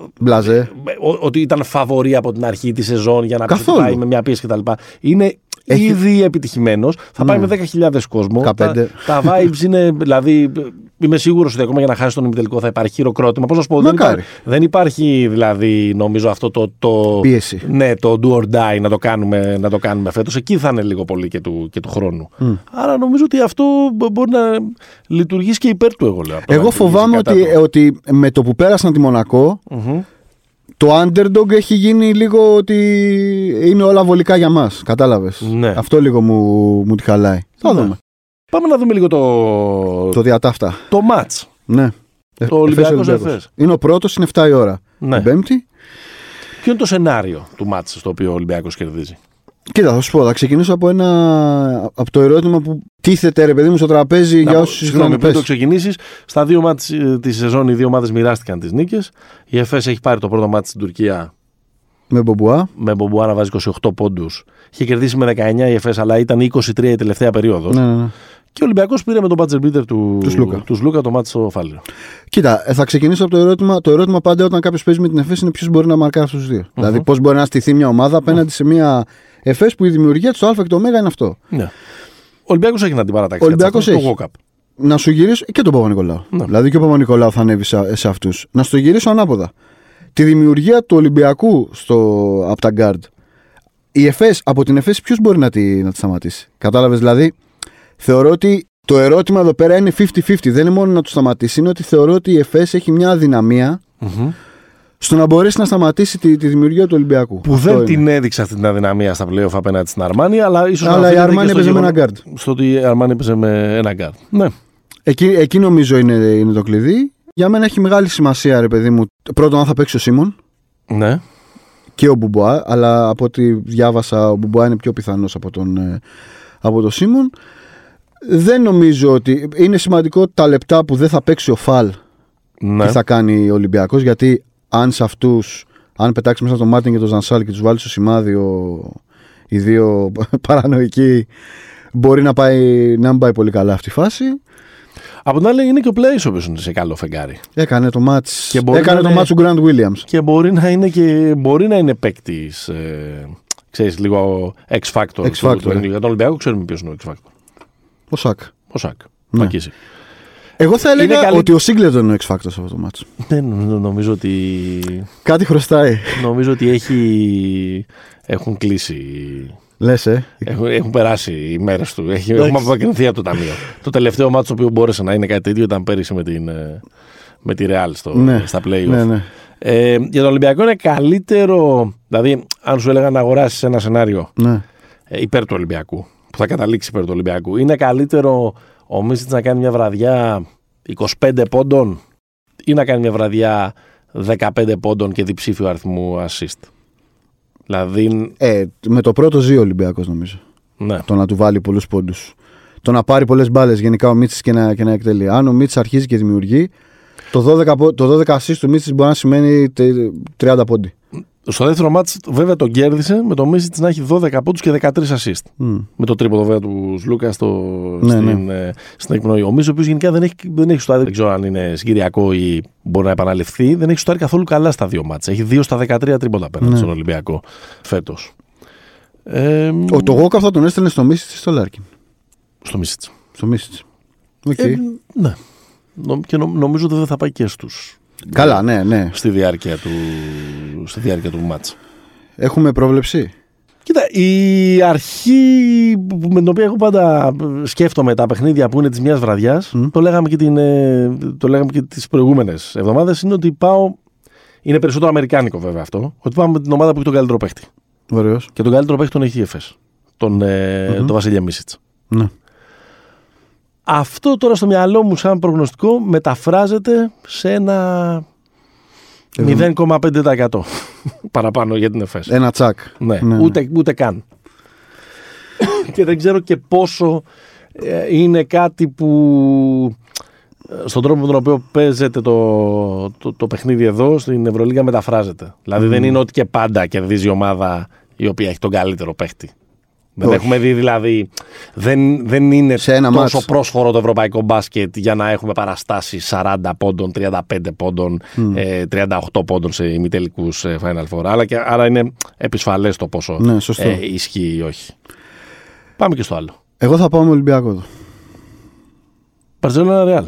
Ε, Μπλαζέ. ο- ότι ήταν φαβορή από την αρχή της σεζόν για να πει ότι Καθόλου. πάει με μια πίεση κτλ. Είναι Έχει- ήδη επιτυχημένος. Θα πάει Ναι. με 10.000 κόσμο. 15. Τα, τα vibes είναι. Δηλαδή, είμαι σίγουρος ότι ακόμα για να χάσει τον ημιτελικό θα υπάρχει χειροκρότημα. Πώς να σου πω, δεν, Μακάρι. υπάρχει, δεν υπάρχει δηλαδή νομίζω αυτό το. το Πίεση. Ναι, το do or die να το κάνουμε, να το κάνουμε φέτος. Εκεί θα είναι λίγο πολύ και του, και του χρόνου. Άρα νομίζω ότι αυτό μπο- μπορεί να λειτουργήσει και υπέρ του, εγώ λέω. από το να Εγώ λειτουργήσει φοβάμαι κατά ότι, του. ότι με το που πέρασαν τη Μονακό, Μμμ. το underdog έχει γίνει λίγο ότι είναι όλα βολικά για μας. Κατάλαβες; Ναι. Αυτό λίγο μου, μου τη χαλάει. Θα Ναι. δούμε. Πάμε να δούμε λίγο το, Το διατάφτα. το match. Ναι. Ε, Το Ολυμπιακός Εφές Ολυμπιακός. Εφές. Είναι ο πρώτος, είναι 7 η ώρα. Ναι. Την Πέμπτη. Ποιο είναι το σενάριο του match στο οποίο ο Ολυμπιακός κερδίζει; Κοίτα, θα σου πω, θα ξεκινήσω από, ένα, από το ερώτημα που τίθεται ρε παιδί μου στο τραπέζι Να για πω, όσους Συγγνώμη, συγγνώμη πριν το πες. ξεκινήσεις, στα δύο μάτς ε, τη σεζόν οι δύο ομάδες μοιράστηκαν τις νίκες. Η ΕΦΕΣ έχει πάρει το πρώτο μάτς στην Τουρκία Με Μπομπουά. με Μπομπουά να βάζει 28 πόντους. Είχε κερδίσει με 19 η ΕΦΕΣ, αλλά ήταν 23 η τελευταία περίοδος. Ναι, ναι, ναι. Και ο Ολυμπιακός πήρε με τον Μπάτζερ Μπίτερ του, Τους Σλούκα. τους Σλούκα το μάτς στο Φάληρο. Κοίτα, ε, θα ξεκινήσω από το ερώτημα. Το ερώτημα πάντα όταν κάποιος παίζει με την ΕΦΕΣ είναι ποιος μπορεί να μαρκάρει αυτούς τους δύο. Δηλαδή, πώς μπορεί να στηθεί μια ομάδα απέναντι σε μια ΕΦΕΣ που η δημιουργία τη, το Α και το Ω είναι αυτό. Ναι. Ο Ολυμπιακός έχει να την παρατάξει. Ο Ολυμπιακός έτσι, αυτό, έχει. Τον Walkup. Να σου γυρίσω και τον Παπανικολάου. Ναι. Δηλαδή και ο Παπανικολάου θα ανέβει σε, σε αυτούς. Να σου το γυρίσω ανάποδα. Τη δημιουργία του Ολυμπιακού στο, από τα γκάρντ. Η ΕΦΕΣ, από την ΕΦΕΣ, ποιος μπορεί να τη, να τη σταματήσει; Κατάλαβες δηλαδή. Θεωρώ ότι το ερώτημα εδώ πέρα είναι 50-50. Δεν είναι μόνο να του σταματήσει, είναι ότι θεωρώ ότι η ΕΦΕΣ έχει μια αδυναμία Μμμ. στο να μπορέσει να σταματήσει τη, τη δημιουργία του Ολυμπιακού. Που Αυτό δεν είναι. την έδειξε αυτή την αδυναμία στα playoff απέναντι στην Αρμάνη, αλλά ίσως. Αλλά η Αρμάνη έπαιζε με ένα γκαρντ. Στο ότι η Αρμάνη έπαιζε με ένα γκάρντ. Ναι. Εκεί, εκεί νομίζω είναι, είναι το κλειδί. Για μένα έχει μεγάλη σημασία, ρε παιδί μου. Πρώτον, αν θα παίξει ο Σίμον ναι. και ο Μπουμπουά, αλλά από ό,τι διάβασα, ο Μπουμπουά είναι πιο πιθανός από τον, ε, από τον Σίμον. Δεν νομίζω ότι. Είναι σημαντικό τα λεπτά που δεν θα παίξει ο Φαλ ναι. τι θα κάνει ο Ολυμπιακός, γιατί αν σε αυτούς, αν πετάξει μέσα τον Μάρτιν και τον Ζανσάλ και τους βάλεις στο σημάδι ο, οι δύο παρανοϊκοί, μπορεί να, πάει, να μην πάει πολύ καλά αυτή η φάση. Από την άλλη είναι και ο Πλέης ο οποίος είναι σε καλό φεγγάρι. Έκανε το μάτς, Και μπορεί έκανε να το είναι- μάτς του Γκραντ Williams. Και μπορεί να είναι, και, μπορεί να είναι παίκτης. Ε, ξέρεις, λίγο X Factor. X του- Factor, του- ε. Για τον Ολυμπιακό ξέρουμε ποιος είναι ο X Factor. Ο Σακ. Ο Σακ. Ναι. Μακίσει. Εγώ θα έλεγα Είναι καλή- ότι ο Σίγκλετον είναι ο X Factor σε αυτό το μάτς. Δεν νο- νομίζω ότι, Κάτι χρωστάει. νομίζω ότι έχει, έχουν κλείσει. Λες, ε. Έχουν, έχουν περάσει οι μέρες του. Έχει, έχουμε απομακρυνθεί από το ταμείο. το τελευταίο μάτσο το οποίο μπόρεσε να είναι κάτι τέτοιο ήταν πέρυσι με, την, ε, με τη Real στο, Ναι. στα playoff. Ναι, ναι. Ε, για τον Ολυμπιακό είναι καλύτερο. Δηλαδή, αν σου έλεγα να αγοράσεις ένα σενάριο ναι. ε, υπέρ του Ολυμπιακού, που θα καταλήξει υπέρ του Ολυμπιακού, είναι καλύτερο ο Μίσιτς να κάνει μια βραδιά 25 πόντων ή να κάνει μια βραδιά 15 πόντων και διψήφιο αριθμού assist; Δηλαδή, Ε, με το πρώτο ζει ο Ολυμπιακός νομίζω. ναι. Το να του βάλει πολλούς πόντους. Το να πάρει πολλές μπάλες γενικά ο Μίτσης και να, και να εκτελεί. Αν ο Μίτσης αρχίζει και δημιουργεί, το 12, πο- το 12 assist του Μίτσης μπορεί να σημαίνει τε- 30 πόντι. Στο δεύτερο ματς βέβαια τον κέρδισε με το Μίτσιτς να έχει 12 πόντους και 13 assist. Μμ. Με το τρίποδο βέβαια του Λούκα στο, Ναι, στην, ε, στην εκπνοή. Ο Μίτσιτς, ο οποίος γενικά δεν έχει, δεν έχει σουτάρει, δεν ξέρω αν είναι συγκυριακό ή μπορεί να επαναληφθεί, δεν έχει σουτάρει καθόλου καλά στα δύο ματς. Έχει 2 στα 13 τρίποντα απέναντι Ναι. στον Ολυμπιακό φέτος. Ε, Ο, το Γουόκαπ θα τον έστελνε στο Μίτσιτς ή στο Λάρκιν. Στο Μίτσιτς. Στο Μίτσιτς. Οκ. Ε, ναι. Νο- Και νο- νομίζω ότι δεν θα πάει και στου. Καλά, ναι, ναι. Στη διάρκεια του, στη διάρκεια του μάτσα. Έχουμε πρόβλεψη; Κοίτα, η αρχή που- με την οποία εγώ πάντα σκέφτομαι τα παιχνίδια που είναι της μιας βραδιάς, Μμ. το λέγαμε και, την, ε, το λέγαμε και τις προηγούμενες εβδομάδες, είναι ότι πάω. Είναι περισσότερο αμερικάνικο βέβαια αυτό. Ότι πάμε με την ομάδα που έχει τον καλύτερο παίχτη. Ωραίος. Και τον καλύτερο παίχτη τον έχει η ΕΦΕΣ. Τον, ε, Μμμ. τον Βασίλια Μίσιτς. Ναι. Αυτό τώρα στο μυαλό μου, σαν προγνωστικό, μεταφράζεται σε ένα 0,5% παραπάνω για την ΕΦΕΣ. Ένα τσακ. Ναι, Ναι, ούτε, ούτε καν. και δεν ξέρω και πόσο ε, είναι κάτι που ε, στον τρόπο με τον οποίο παίζεται το, το, το παιχνίδι εδώ στην Ευρωλίγα μεταφράζεται. Δηλαδή δεν είναι ότι και πάντα κερδίζει η ομάδα η οποία έχει τον καλύτερο παίχτη. Δεν Όχι. έχουμε δει δηλαδή. Δεν, δεν είναι Σε ένα τόσο μάτς. πρόσφορο το ευρωπαϊκό μπάσκετ για να έχουμε παραστάσεις 40 πόντων, 35 πόντων, ε, 38 πόντων σε ημιτελικούς Final Four. Αλλά και, άρα είναι επισφαλές το πόσο Ναι, σωστό. ε, ισχύει ή όχι. Πάμε και στο άλλο. Εγώ θα πάω με Ολυμπιακό εδώ. Παρσελόνα Ρεάλ.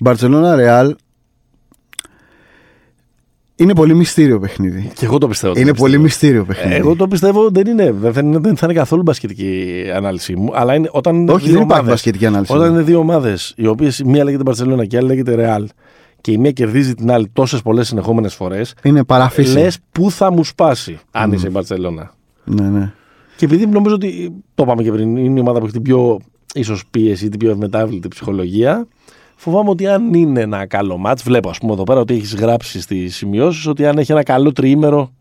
Μπαρσελόνα Ρεάλ είναι πολύ μυστήριο παιχνίδι. Και εγώ το πιστεύω. το Είναι πιστεύω. πολύ μυστήριο παιχνίδι. Ε, Εγώ το πιστεύω δεν είναι. Δεν θα είναι, δεν θα είναι καθόλου μπασκετική ανάλυση μου. Αλλά είναι, όταν είναι Όχι, δύο δεν υπάρχει ομάδες- μπασκετική ανάλυση. Όταν είναι δύο ομάδες, οι οποίες η μία λέγεται Μπαρσελόνα και η άλλη λέγεται Ρεάλ, και η μία κερδίζει την άλλη τόσες πολλές συνεχόμενες φορές, Είναι παραφύση. λες πού θα μου σπάσει αν είσαι η Μπαρσελόνα. Ναι, ναι. Και επειδή νομίζω ότι. Το είπαμε και πριν, είναι η ομάδα που έχει την πιο ίσως πίεση, την πιο ευμετάβλητη ψυχολογία. Φοβάμαι ότι αν είναι ένα καλό μάτς, βλέπω ας πούμε εδώ πέρα ότι έχεις γράψει στις σημειώσεις ότι αν έχει ένα καλό τριήμερο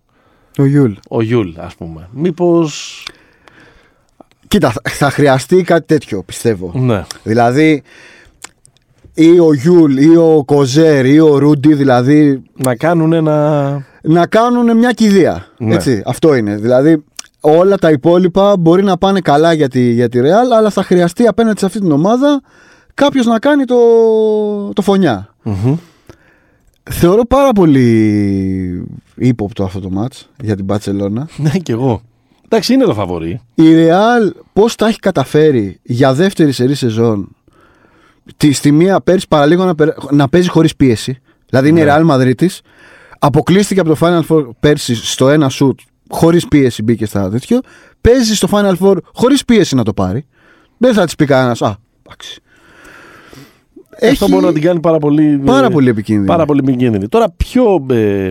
Ο Γιούλ. ο Γιούλ, ας πούμε. Μήπως. Κοίτα, θα- θα χρειαστεί κάτι τέτοιο, πιστεύω. Ναι. Δηλαδή, ή ο Γιούλ, ή ο Κοζέρ, ή ο Ρούντι, δηλαδή Να κάνουν ένα. να κάνουν μια κηδεία. Ναι. Έτσι, αυτό είναι. Δηλαδή, όλα τα υπόλοιπα μπορεί να πάνε καλά για τη, για τη Real, αλλά θα χρειαστεί απέναντι σε αυτή την ομάδα κάποιος να κάνει το, το φονιά. Μμμ. Θεωρώ πάρα πολύ ύποπτο αυτό το μάτς για την Μπαρτσελώνα. Ναι, κι εγώ. Εντάξει, είναι το φαβορή. Η Real πώς τα έχει καταφέρει για δεύτερη σερή σεζόν τη, στη μία πέρυσι παραλίγο να, περ- να παίζεις χωρίς πίεση. Δηλαδή είναι η Ναι. Real Μαδρίτης. Αποκλείστηκε από το Final Four πέρσι στο ένα σουτ χωρίς πίεση μπήκε στα τέτοιο. Παίζει στο Final Four χωρίς πίεση να το πάρει. Δεν θα της πει κανένας, α, εντάξει. Έχει Αυτό μπορεί να την κάνει πάρα πολύ, πάρα ε, πολύ επικίνδυνη. πάρα πολύ επικίνδυνη. Τώρα πιο ε,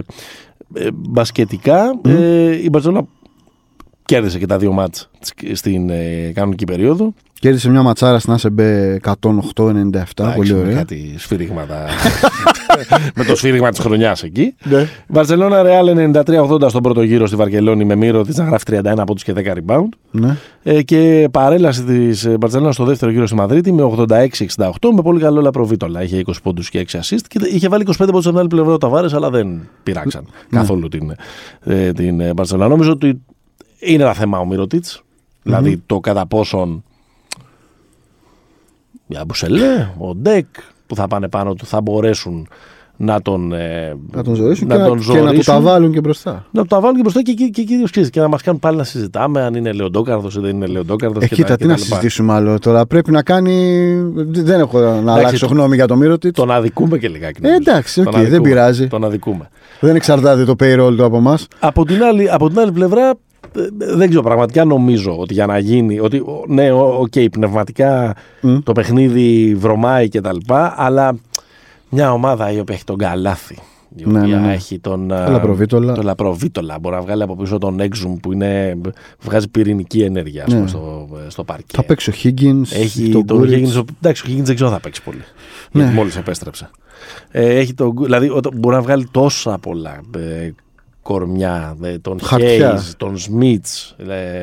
ε, μπασκετικά, ε, η Μπαρσελόνα κέρδισε και τα δύο μάτς στην ε, κανονική περίοδο. Κέρδισε μια ματσάρα στην ΑΣΕΜΠΕ 108-97. Πολύ Εντάξει, με ωραία. Κάτι σφύριγματα. με το σφύριγμα της χρονιάς εκεί. Ναι. Βαρσελόνα Ρεάλ 93-80 στον πρώτο γύρο στη Βαρκελόνη με μύρο της να γράφει 31 από του και 10 rebound. Ναι. Ε, και παρέλαση της Μπαρσελόνα στο δεύτερο γύρο στη Μαδρίτη με 86-68 με πολύ καλό λαπροβίτολα. Είχε 20 πόντους και 6 assist και είχε βάλει 25 πόντους από την άλλη πλευρά ο Ταβάρες, αλλά δεν πειράξαν Ναι. καθόλου την, ε, την ε, Μπαρσελόνα. Νομίζω ότι είναι ένα θέμα ο μυρωτιτ Δηλαδή το κατά πόσον η Αμπουσελέ, ο Ντεκ που θα πάνε πάνω του θα μπορέσουν να τον, ε, Να τον ζωήσουν να και, να, τον και να του ζωήσουν. τα βάλουν και μπροστά. Να τα βάλουν και μπροστά και, και, και κυρίως και να μας κάνουν πάλι να συζητάμε αν είναι Λεοντόκαρδος ή δεν είναι Λεοντόκαρδος. Ε, κοίτα, τι να συζητήσουμε άλλο τώρα. Πρέπει να κάνει. Δεν έχω να αλλάξω το- γνώμη για το Μίροτιτς. Τον αδικούμε και λιγάκι. Ε, νομίζω. εντάξει, Τον οκ, δεν αδικούμε. πειράζει. Τον αδικούμε. Δεν εξαρτάται το payroll του από εμάς. Από την άλλη, από την άλλη πλευρά, ε, δεν ξέρω, πραγματικά νομίζω ότι για να γίνει. Ότι, ο- ναι, ο- οκ, πνευματικά Μμ. το παιχνίδι βρωμάει κτλ. Αλλά μια ομάδα η οποία έχει τον Καλάθι. Η Ναι, οποία ναι, ναι. έχει τον, Το Λαπροβίτολα. τον Λαπροβίτολα. Μπορεί να βγάλει από πίσω τον Έξουμ που είναι, βγάζει πυρηνική ενέργεια ας Ναι. πούμε, στο, στο παρκέ. Θα παίξει ο Higgins. Έχει τον τον Γκούριτς. Higgins, ο- εντάξει, ο Higgins δεν ξέρω αν θα παίξει πολύ. Ναι. Γιατί μόλις επέστρεψε. Ε, έχει τον, Γκου- δηλαδή όταν- μπορεί να βγάλει τόσα πολλά ε, κορμιά, ε, τον Χαρτιά. Hayes, τον Σμιτς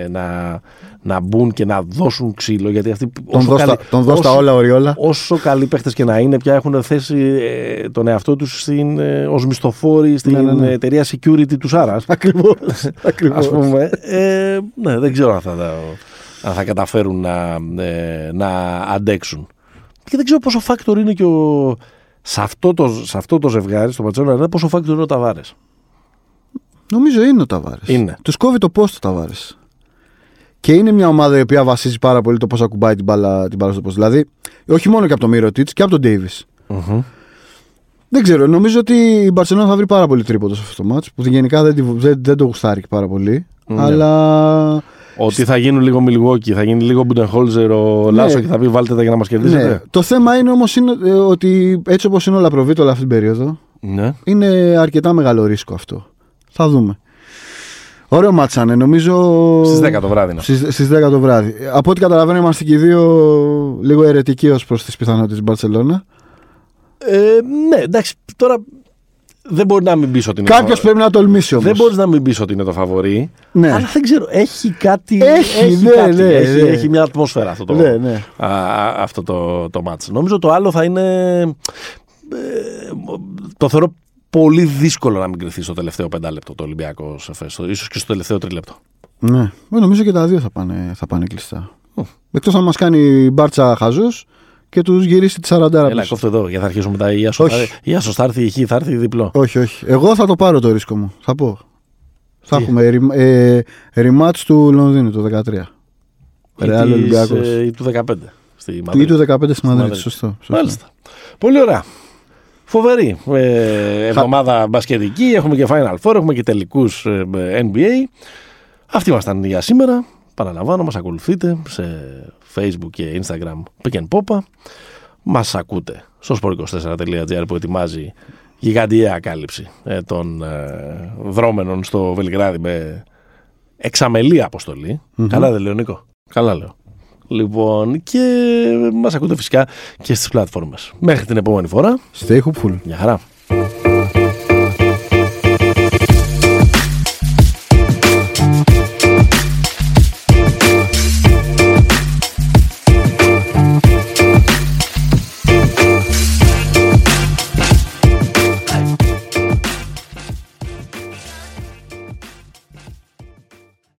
να, να μπουν και να δώσουν ξύλο. Γιατί αυτοί Τον δώσ' τα- τον δώσ' τα όσο- όλα οριόλα. Όσο καλοί παίχτες και να είναι, πια έχουν θέσει ε, τον εαυτό τους ε, ως μισθοφόροι στην Ναι, ναι, ναι. εταιρεία security του Σάρας. Ακριβώς. Ας πούμε, ε, ναι, δεν ξέρω αν θα, τα- αν θα καταφέρουν να, ε, να αντέξουν. Και δεν ξέρω πόσο factor είναι και ο, σε, αυτό το, σε αυτό το ζευγάρι, στο Μπαρτσελόνα, πόσο factor είναι ο Ταβάρες. Νομίζω είναι ο Ταβάρες. Είναι. Τους κόβει το ποστ ο Ταβάρες. Και είναι μια ομάδα η οποία βασίζει πάρα πολύ το πώς ακουμπάει την μπάλα, την μπάλα στο ποστ. Δηλαδή, όχι μόνο και από τον Μίροτιτς και από τον Ντέιβις Δεν ξέρω, νομίζω ότι η Μπαρσελόνα θα βρει πάρα πολύ τρίποντο σε αυτό το ματς που γενικά δεν, τη- δεν, δεν το γουστάρει και πάρα πολύ. Ναι. Αλλά Ότι θα γίνουν λίγο Μιλγόκι, θα γίνει λίγο Μπουντεχόλζερ ο Λάσο και θα πει βάλτε τα για να μας κερδίσετε. ναι, το θέμα είναι όμως ότι έτσι όπως είναι ο Λαπροβίτολα αυτή την περίοδο, Ναι. είναι αρκετά μεγάλο ρίσκο αυτό. Θα δούμε. Ωραίο μάτσανε, νομίζω. Στις 10 το βράδυ είναι. Στις, στις 10 το βράδυ. Από ό,τι καταλαβαίνω, είμαστε και οι δύο λίγο αιρετικοί ως προς τις πιθανότητες της Μπαρσελόνα. Ε, ναι, εντάξει, τώρα δεν μπορεί να μην πεις ότι είναι. Κάποιος το- πρέπει να τολμήσει όμως. Δεν μπορείς να μην πεις ότι είναι το φαβορή. Ναι. Αλλά δεν ξέρω, έχει κάτι. Έχει, ναι, κάτι, ναι, έχει, ναι. έχει μια ατμόσφαιρα αυτό το, Ναι, ναι. α, α, αυτό το, το μάτς. Νομίζω το άλλο θα είναι. ε, το θεωρώ πολύ δύσκολο να μην κρυθεί στο τελευταίο πεντάλεπτο το Ολυμπιακό ΕΦΕΣ, ίσως και στο τελευταίο τρίλεπτο. ναι. Ε, νομίζω και τα δύο θα πάνε, θα πάνε κλειστά. Εκτός αν μας κάνει η μπάρτσα χαζού και τους γυρίσει τη 40 Έλα, πίσω. κόφτε εδώ, γιατί θα αρχίσουμε μετά. Η Άσο Όχι. θα, η Άσος θα έρθει, η Χ θα έρθει διπλό. Όχι, όχι. Εγώ θα το πάρω το ρίσκο μου. Θα πω. Θα Τι; έχουμε ρι- ε, rematch του Λονδίνου το 13. Ή Ρεάλ της, Ολυμπιακός. ε, Ή του 15. Στη Ή Μαδρίτη. του 15 στη Μαδρίτη. Μαδρίτη. Σωστό. σωστό. Μάλιστα. Πολύ ωραία. Φοβερή ε, εβδομάδα μπασκετική. Έχουμε και Final Four, έχουμε και τελικούς NBA. Αυτοί ήμασταν για σήμερα. Παραλαμβάνω, μας ακολουθείτε σε Facebook και Instagram Pick and Popa. Μας ακούτε στο sport24.gr που ετοιμάζει γιγαντιαία κάλυψη ε, των ε, δρόμενων στο Βελιγράδι με εξαμελή αποστολή. Καλά δεν λέω Νίκο. Καλά λέω. Λοιπόν, και μας ακούτε φυσικά και στις πλατφόρμες. Μέχρι την επόμενη φορά. Stay hopeful. Γεια χαρά.